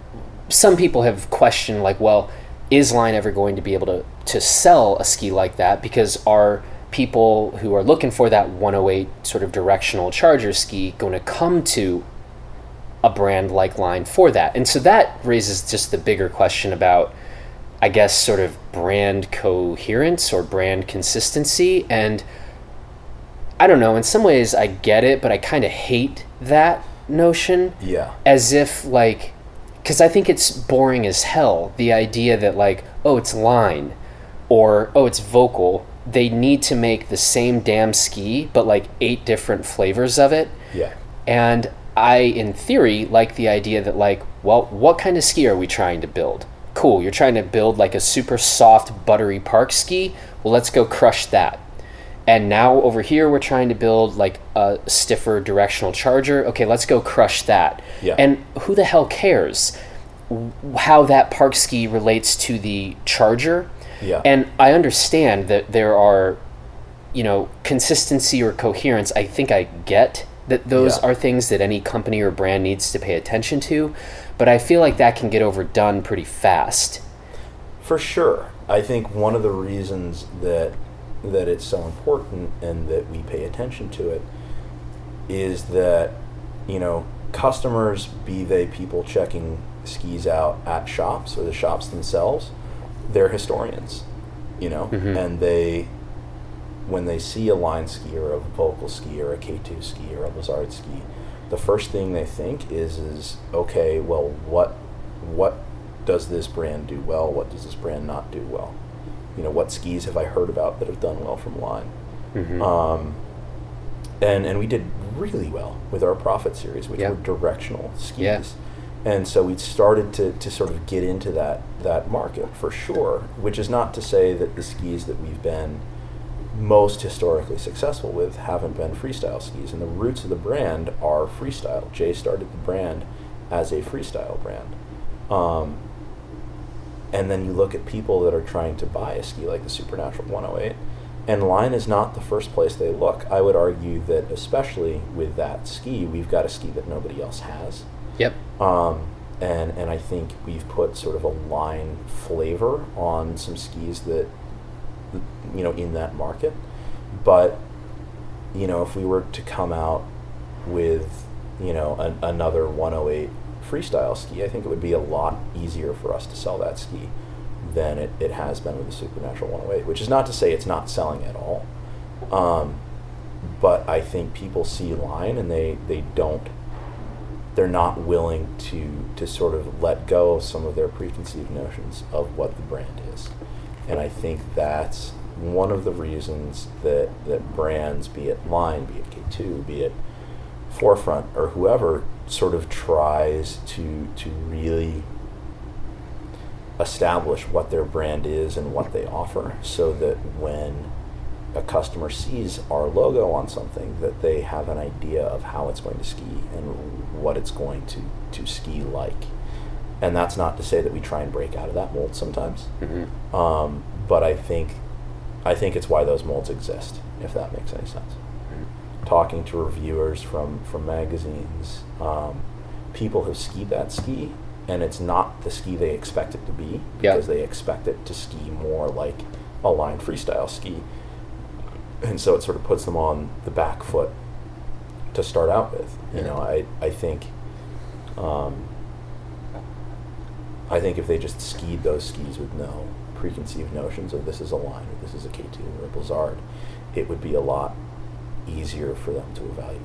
some people have questioned like well is line ever going to be able to to sell a ski like that? Because are people who are looking for that 108 sort of directional charger ski going to come to a brand like line for that. And so that raises just the bigger question about i guess sort of brand coherence or brand consistency. And i don't know in some ways i get it but i kind of hate that notion. Yeah. as if like because i think it's boring as hell the idea that like oh it's line or oh it's Völkl they need to make the same damn ski but like eight different flavors of it. Yeah. and i in theory like the idea that like well what kind of ski are we trying to build? Cool you're trying to build like a super soft buttery park ski? Well let's go crush that. And now over here we're trying to build like a stiffer directional charger. Okay let's go crush that. Yeah. and who the hell cares how that park ski relates to the charger Yeah. and i understand that there are you know consistency or coherence i think i get that those Yeah. are things that any company or brand needs to pay attention to but i feel like that can get overdone pretty fast For sure. I think one of the reasons that that it's so important and that we pay attention to it is that you know customers be they people checking skis out at shops or the shops themselves they're historians you know and they when they see a line ski or a Völkl ski or a K2 ski or a Blizzard ski, the first thing they think is is okay, well, what what does this brand do well? What does this brand not do well? You know, what skis have I heard about that have done well from line? Um, and and we did really well with our Prophet series, which Yeah. were directional skis. Yeah. And so we started to, to sort of get into that that market for sure, which is not to say that the skis that we've been most historically successful with haven't been freestyle skis. And the roots of the brand are freestyle. Jay started the brand as a freestyle brand. Um, and then you look at people that are trying to buy a ski like the Supernatural 108, and line is not the first place they look. I would argue that, especially with that ski, we've got a ski that nobody else has. Yep Um, and and I think we've put sort of a line flavor on some skis that you know in that market. But you know, if we were to come out with you know an, another 108 freestyle ski, I think it would be a lot easier for us to sell that ski than it, it has been with the Supernatural 108. Which is not to say it's not selling at all. Um, but I think people see line and they, they don't they're not willing to to sort of let go of some of their preconceived notions of what the brand is. And I think that's one of the reasons that, that brands, be it Line, be it K2, be it Forefront, or whoever, sort of tries to to really establish what their brand is and what they offer so that when a customer sees our logo on something that they have an idea of how it's going to ski and what it's going to, to ski like. And that's not to say that we try and break out of that mold sometimes. Um, but I think I think it's why those molds exist, if that makes any sense. Talking to reviewers from, from magazines, um, people have skied that ski and it's not the ski they expect it to be Yeah. because they expect it to ski more like a line freestyle ski and so it sort of puts them on the back foot to start out with. You Yeah. know, I I think, um, I think if they just skied those skis with no preconceived notions of this is a line or this is a K two or a Blizzard, it would be a lot easier for them to evaluate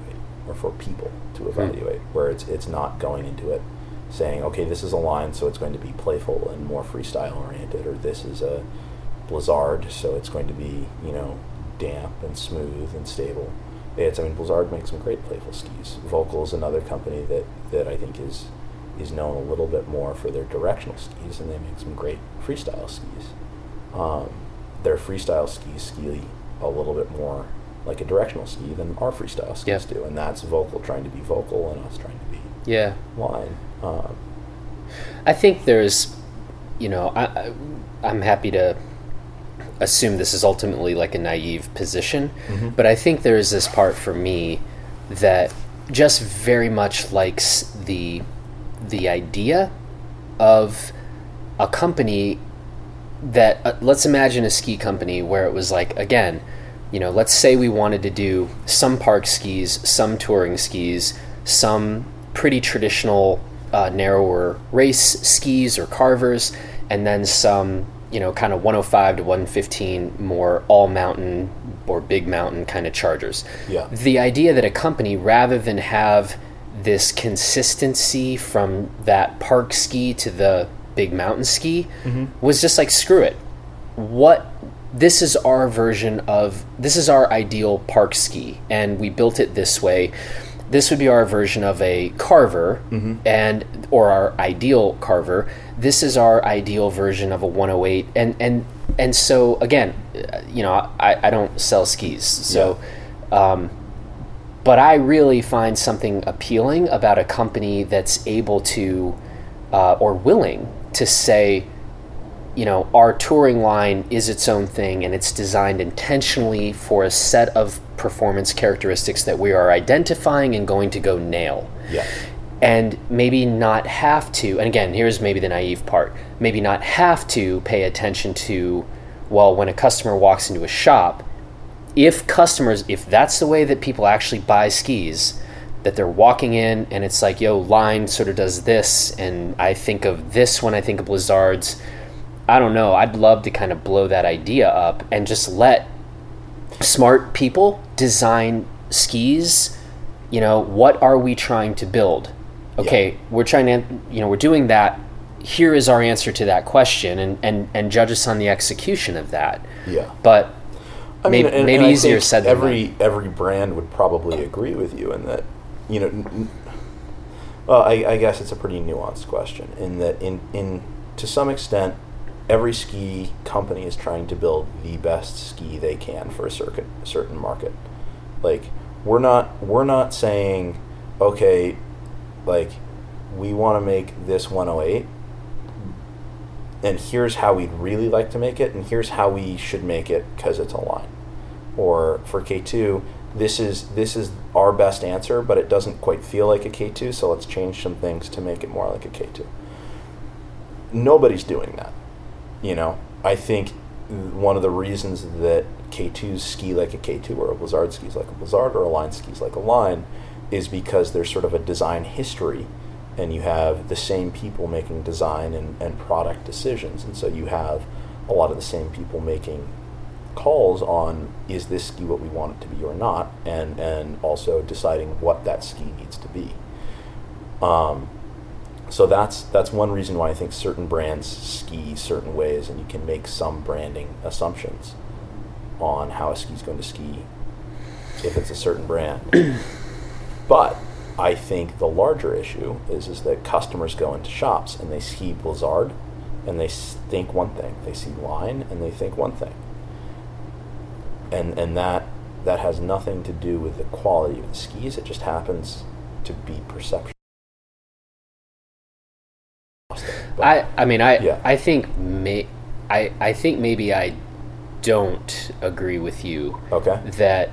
or for people to evaluate, where it's it's not going into it saying, okay, this is a line, so it's going to be playful and more freestyle oriented, or this is a Blizzard, so it's going to be you know damp and smooth and stable. It's I mean Blizzard makes some great playful skis. Völkl is another company that that I think is is known a little bit more for their directional skis, and they make some great freestyle skis. Um, their freestyle skis ski a little bit more like a directional ski than our freestyle skis Yep. do, and that's Völkl trying to be Völkl and us trying to be Yeah. line. Um, I think there's, you know, I, I, I'm happy to assume this is ultimately like a naive position, but I think there is this part for me that just very much likes the the idea of a company that uh, let's imagine a ski company where it was like again you know let's say we wanted to do some park skis some touring skis some pretty traditional uh, narrower race skis or carvers and then some you know kind of 105 to 115 more all mountain or big mountain kind of chargers. Yeah. the idea that a company rather than have this consistency from that park ski to the big mountain ski mm-hmm. was just like screw it. What this is our version of this is our ideal park ski and we built it this way this would be our version of a carver and or our ideal carver. This is our ideal version of a 108 and and and so again you know i, I don't sell skis so um, but I really find something appealing about a company that's able to uh, or willing to say, you know, our touring line is its own thing and it's designed intentionally for a set of performance characteristics that we are identifying and going to go nail. yeah. And maybe not have to, and again, here's maybe the naive part maybe not have to pay attention to, well, when a customer walks into a shop, if customers if that's the way that people actually buy skis that they're walking in and it's like yo line sort of does this and i think of this when i think of blizzards i don't know i'd love to kind of blow that idea up and just let smart people design skis you know what are we trying to build okay we're trying to you know we're doing that here is our answer to that question and and and judge us on the execution of that Yeah. but I mean, Maybe- and- maybe and easier said than every every brand would probably agree with you in that you know. n- Well, I, I guess it's a pretty nuanced question in that in in to some extent, every ski company is trying to build the best ski they can for a certain certain market. Like we're not we're not saying okay, like we want to make this 108 and here's how we'd really like to make it, and here's how we should make it because it's a line. Or for K2, this is this is our best answer, but it doesn't quite feel like a K2, so let's change some things to make it more like a K2. Nobody's doing that. You know, I think one of the reasons that K2s ski like a K2 or a Blizzard skis like a Blizzard or a line skis like a line is because there's sort of a design history and you have the same people making design and, and product decisions. And so you have a lot of the same people making calls on is this ski what we want it to be or not, and, and also deciding what that ski needs to be. Um, so that's that's one reason why I think certain brands ski certain ways, and you can make some branding assumptions on how a ski's going to ski if it's a certain brand. *clears throat* but I think the larger issue is is that customers go into shops and they ski Blizzard, and they think one thing. They see line and they think one thing. And and that that has nothing to do with the quality of the skis. It just happens to be perception. But- I I mean I Yeah. I think may I I think maybe I don't agree with you okay. that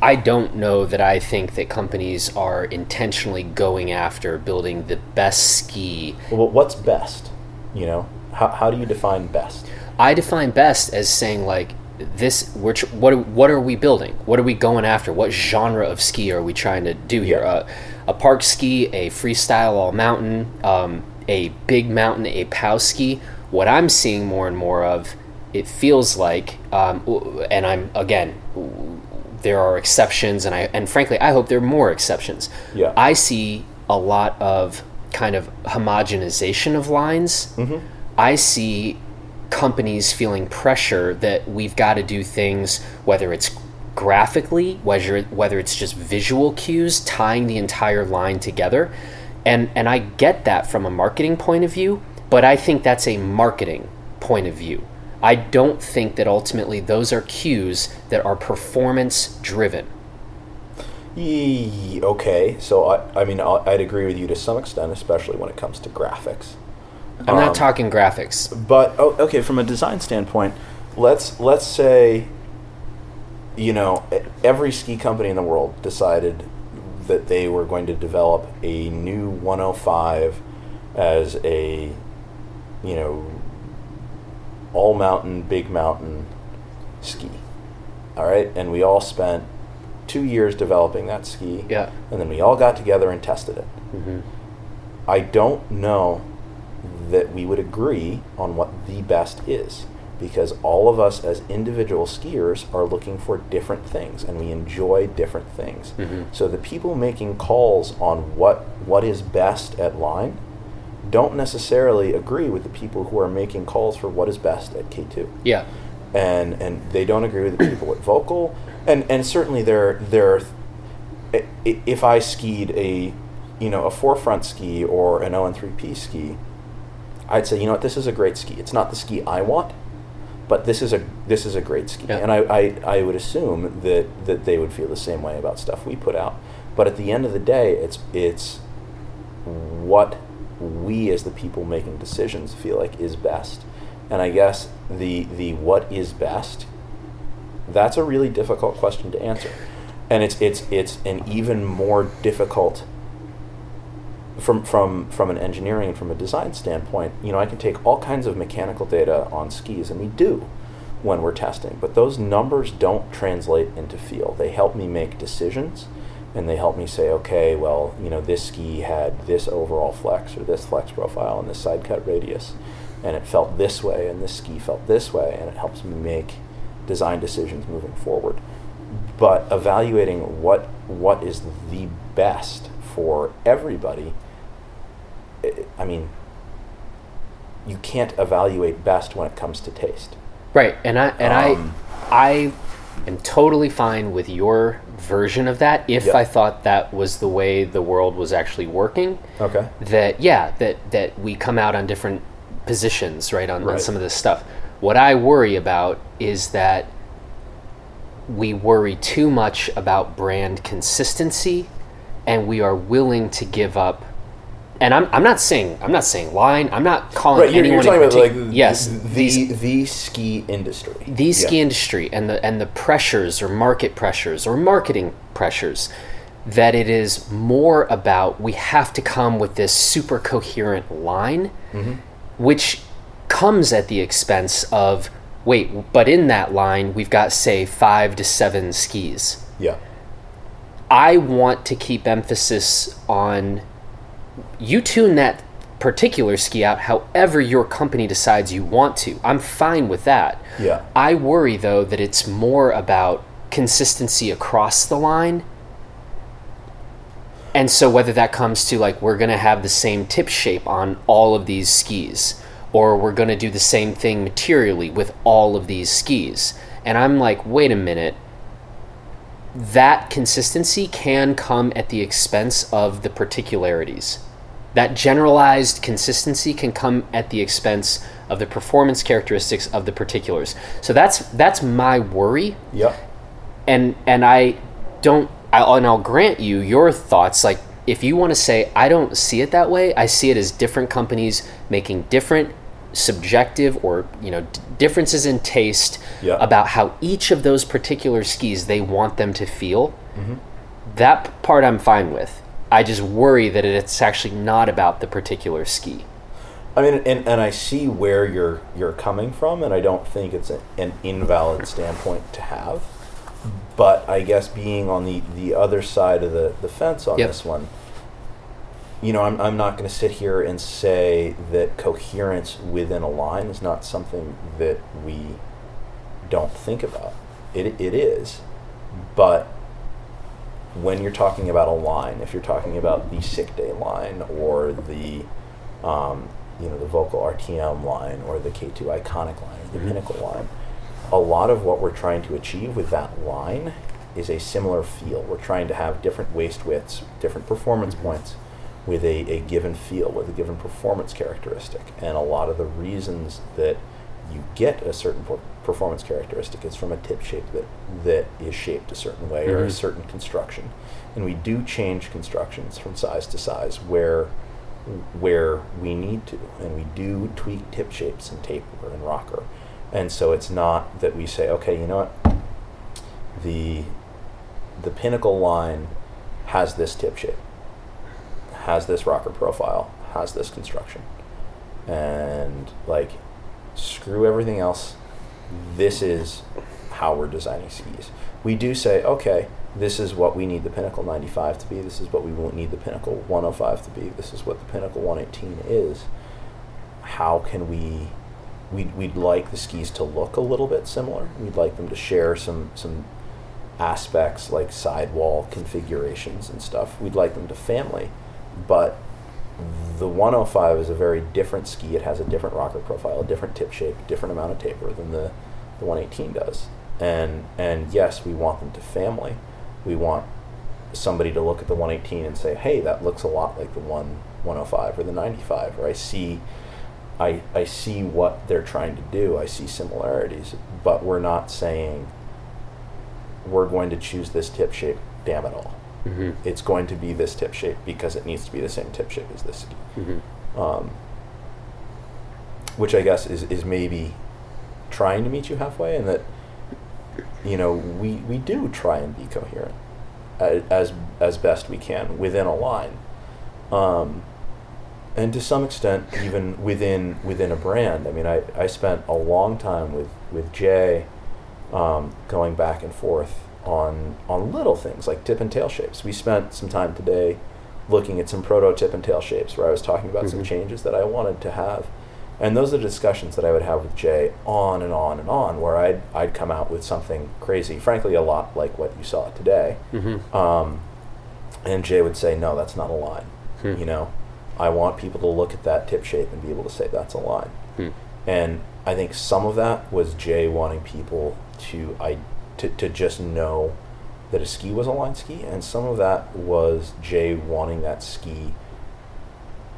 I don't know that I think that companies are intentionally going after building the best ski. Well, what's best? You know, how how do you define best? I define best as saying like this we're tr- what are- what are we building? What are we going after? What genre of ski are we trying to do here? Yeah. Uh, a park ski, a freestyle all mountain, um, a big mountain, a pow ski. What I'm seeing more and more of it feels like, um, and I'm again, there are exceptions, and I and frankly, I hope there are more exceptions. Yeah. I see a lot of kind of homogenization of lines. I see companies feeling pressure that we've got to do things, whether it's graphically, whether whether it's just visual cues tying the entire line together, and and I get that from a marketing point of view, but I think that's a marketing point of view. I don't think that ultimately those are cues that are performance driven. Okay, so I, I mean, I'll, I'd agree with you to some extent, especially when it comes to graphics. I'm not um, talking graphics. But oh, okay, from a design standpoint, let's let's say, you know, every ski company in the world decided that they were going to develop a new 105 as a, you know, all mountain, big mountain ski. All right, and we all spent two years developing that ski. Yeah. And then we all got together and tested it. Mm-hmm. I don't know that we would agree on what the best is because all of us as individual skiers are looking for different things and we enjoy different things. Mm-hmm. So the people making calls on what what is best at line don't necessarily agree with the people who are making calls for what is best at K2 Yeah. and and they don't agree with the people at Völkl and and certainly there there if i skied a you know a forefront ski or an ON3P ski i'd say you know what? This is a great ski. It's not the ski i want but this is a this is a great scheme, Yeah. and I, I i would assume that that they would feel the same way about stuff we put out. But at the end of the day it's it's what we as the people making decisions feel like is best. And i guess the the what is best that's a really difficult question to answer. And it's it's it's an even more difficult from from from an engineering and from a design standpoint you know i can take all kinds of mechanical data on skis and we do when we're testing but those numbers don't translate into feel. They help me make decisions and they help me say okay well you know this ski had this overall flex or this flex profile and this side cut radius and it felt this way and this ski felt this way and it helps me make design decisions moving forward. But evaluating what what is the best for everybody i- mean you can't evaluate best when it comes to taste Right, and I and Um, I I am totally fine with your version of that if Yep. I thought that was the way the world was actually working. okay That yeah, that that we come out on different positions, right, on, on some of this stuff. What I worry about is that we worry too much about brand consistency and we are willing to give up and I'm, I'm not saying I'm not saying line. I'm not calling right you're, anyone you're in talking about like yes the these- the ski industry. The ski industry and the and the pressures or market pressures or marketing pressures that it is more about we have to come with this super coherent line mm-hmm. which comes at the expense of wait but in that line we've got say 5 to 7 skis. Yeah. I want to keep emphasis on you tune that particular ski out however your company decides you want to. I'm fine with that. Yeah. I worry though that it's more about consistency across the line. And so whether that comes to like we're going to have the same tip shape on all of these skis or we're going to do the same thing materially with all of these skis. And I'm like, "Wait a minute that consistency can come at the expense of the particularities. That generalized consistency can come at the expense of the performance characteristics of the particulars. So that's that's my worry, yeah and and I don't. I'll, and I'll grant you your thoughts. Like if you want to say I don't see it that way, I see it as different companies making different subjective or you know d- differences in taste about how each of those particular skis they want them to feel mm-hmm. that part i'm fine with i just worry that it's actually not about the particular ski I mean, and, and I see where you're you're coming from, and I don't think it's a, an invalid standpoint to have. But I guess being on the, the other side of the, the fence on Yep. this one, you know, I'm, I'm not going to sit here and say that coherence within a line is not something that we don't think about. It, it is. But when you're talking about a line, if you're talking about the sick day line or the, um, you know, the Völkl RTM line or the K2 iconic line or the Mhm. pinnacle line, a lot of what we're trying to achieve with that line is a similar feel. We're trying to have different waist widths, different performance points with a, a given feel, with a given performance characteristic. And a lot of the reasons that you get a certain per- performance characteristic is from a tip shape that, that is shaped a certain way or a Mhm. certain construction. And we do change constructions from size to size where where we need to, and we do tweak tip shapes and taper and rocker. And so it's not that we say, okay, you know what, the the pinnacle line has this tip shape, has this rocker profile, has this construction, and like screw everything else. This is how we're designing skis. We do say, okay, this is what we need the Pinnacle 95 to be. This is what we won't need the Pinnacle 105 to be. This is what the Pinnacle 118 is. How can we? We'd, we'd like the skis to look a little bit similar. We'd like them to share some some aspects like sidewall configurations and stuff. We'd like them to family, but the 105 is a very different ski. It has a different rocker profile, a different tip shape, different amount of taper than the, the 118 does. And and yes, we want them to family. We want somebody to look at the 118 and say, "Hey, that looks a lot like the one 105 or the 95." Or I see I I see what they're trying to do. I see similarities, but we're not saying we're going to choose this tip shape, damn it all. Mhm. It's going to be this tip shape because it needs to be the same tip shape as this ski. Mhm. Um, which I guess is, is maybe trying to meet you halfway, and that you know we, we do try and be coherent as as best we can within a line, um, and to some extent even within within a brand. I mean, I, I spent a long time with with Jay, um, going back and forth on on little things like tip and tail shapes. We spent some time today looking at some proto tip and tail shapes where I was talking about some Mhm. changes that I wanted to have. And those are discussions that I would have with Jay on and on and on, where I'd, I'd come out with something crazy, frankly, a lot like what you saw today. Mhm. Um, and Jay would say, no, that's not a line. Hmm. You know, I want people to look at that tip shape and be able to say that's a line. Hmm. And I think some of that was Jay wanting people to I to, to just know that a ski was a line ski, and some of that was Jay wanting that ski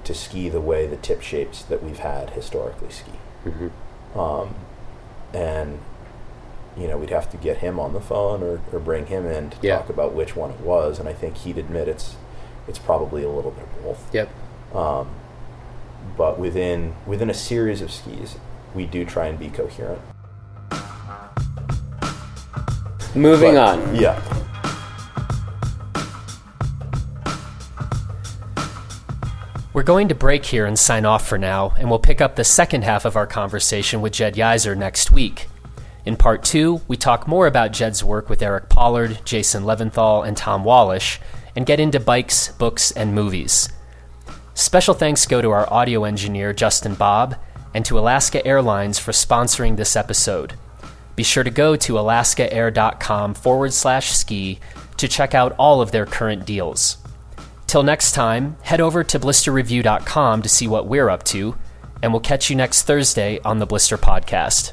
to ski the way the tip shapes that we've had historically ski. Mhm. Um, and you know, we'd have to get him on the phone or, or bring him in to Yeah. talk about which one it was, and I think he'd admit it's it's probably a little bit of both. Yep. Um, but within within a series of skis, we do try and be coherent. Moving But- on. Yeah. We're going to break here and sign off for now, and we'll pick up the second half of our conversation with Jed Yeiser next week. In part two, we talk more about Jed's work with Eric Pollard, Jason Levinthal, and Tom Wallisch, and get into bikes, books, and movies. Special thanks go to our audio engineer, Justin Bob, and to Alaska Airlines for sponsoring this episode. Be sure to go to alaskaair.com forward slash ski to check out all of their current deals. Till next time, head over to blisterreview.com to see what we're up to, and we'll catch you next Thursday on the Blister Podcast.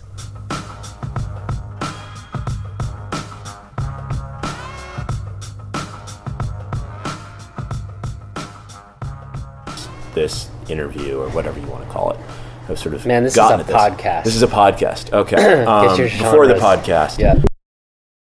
this interview or whatever you want to call it. I've sort of Man, this is a at this. podcast. This is a podcast. Okay. *clears throat* Um, before the podcast, Yeah.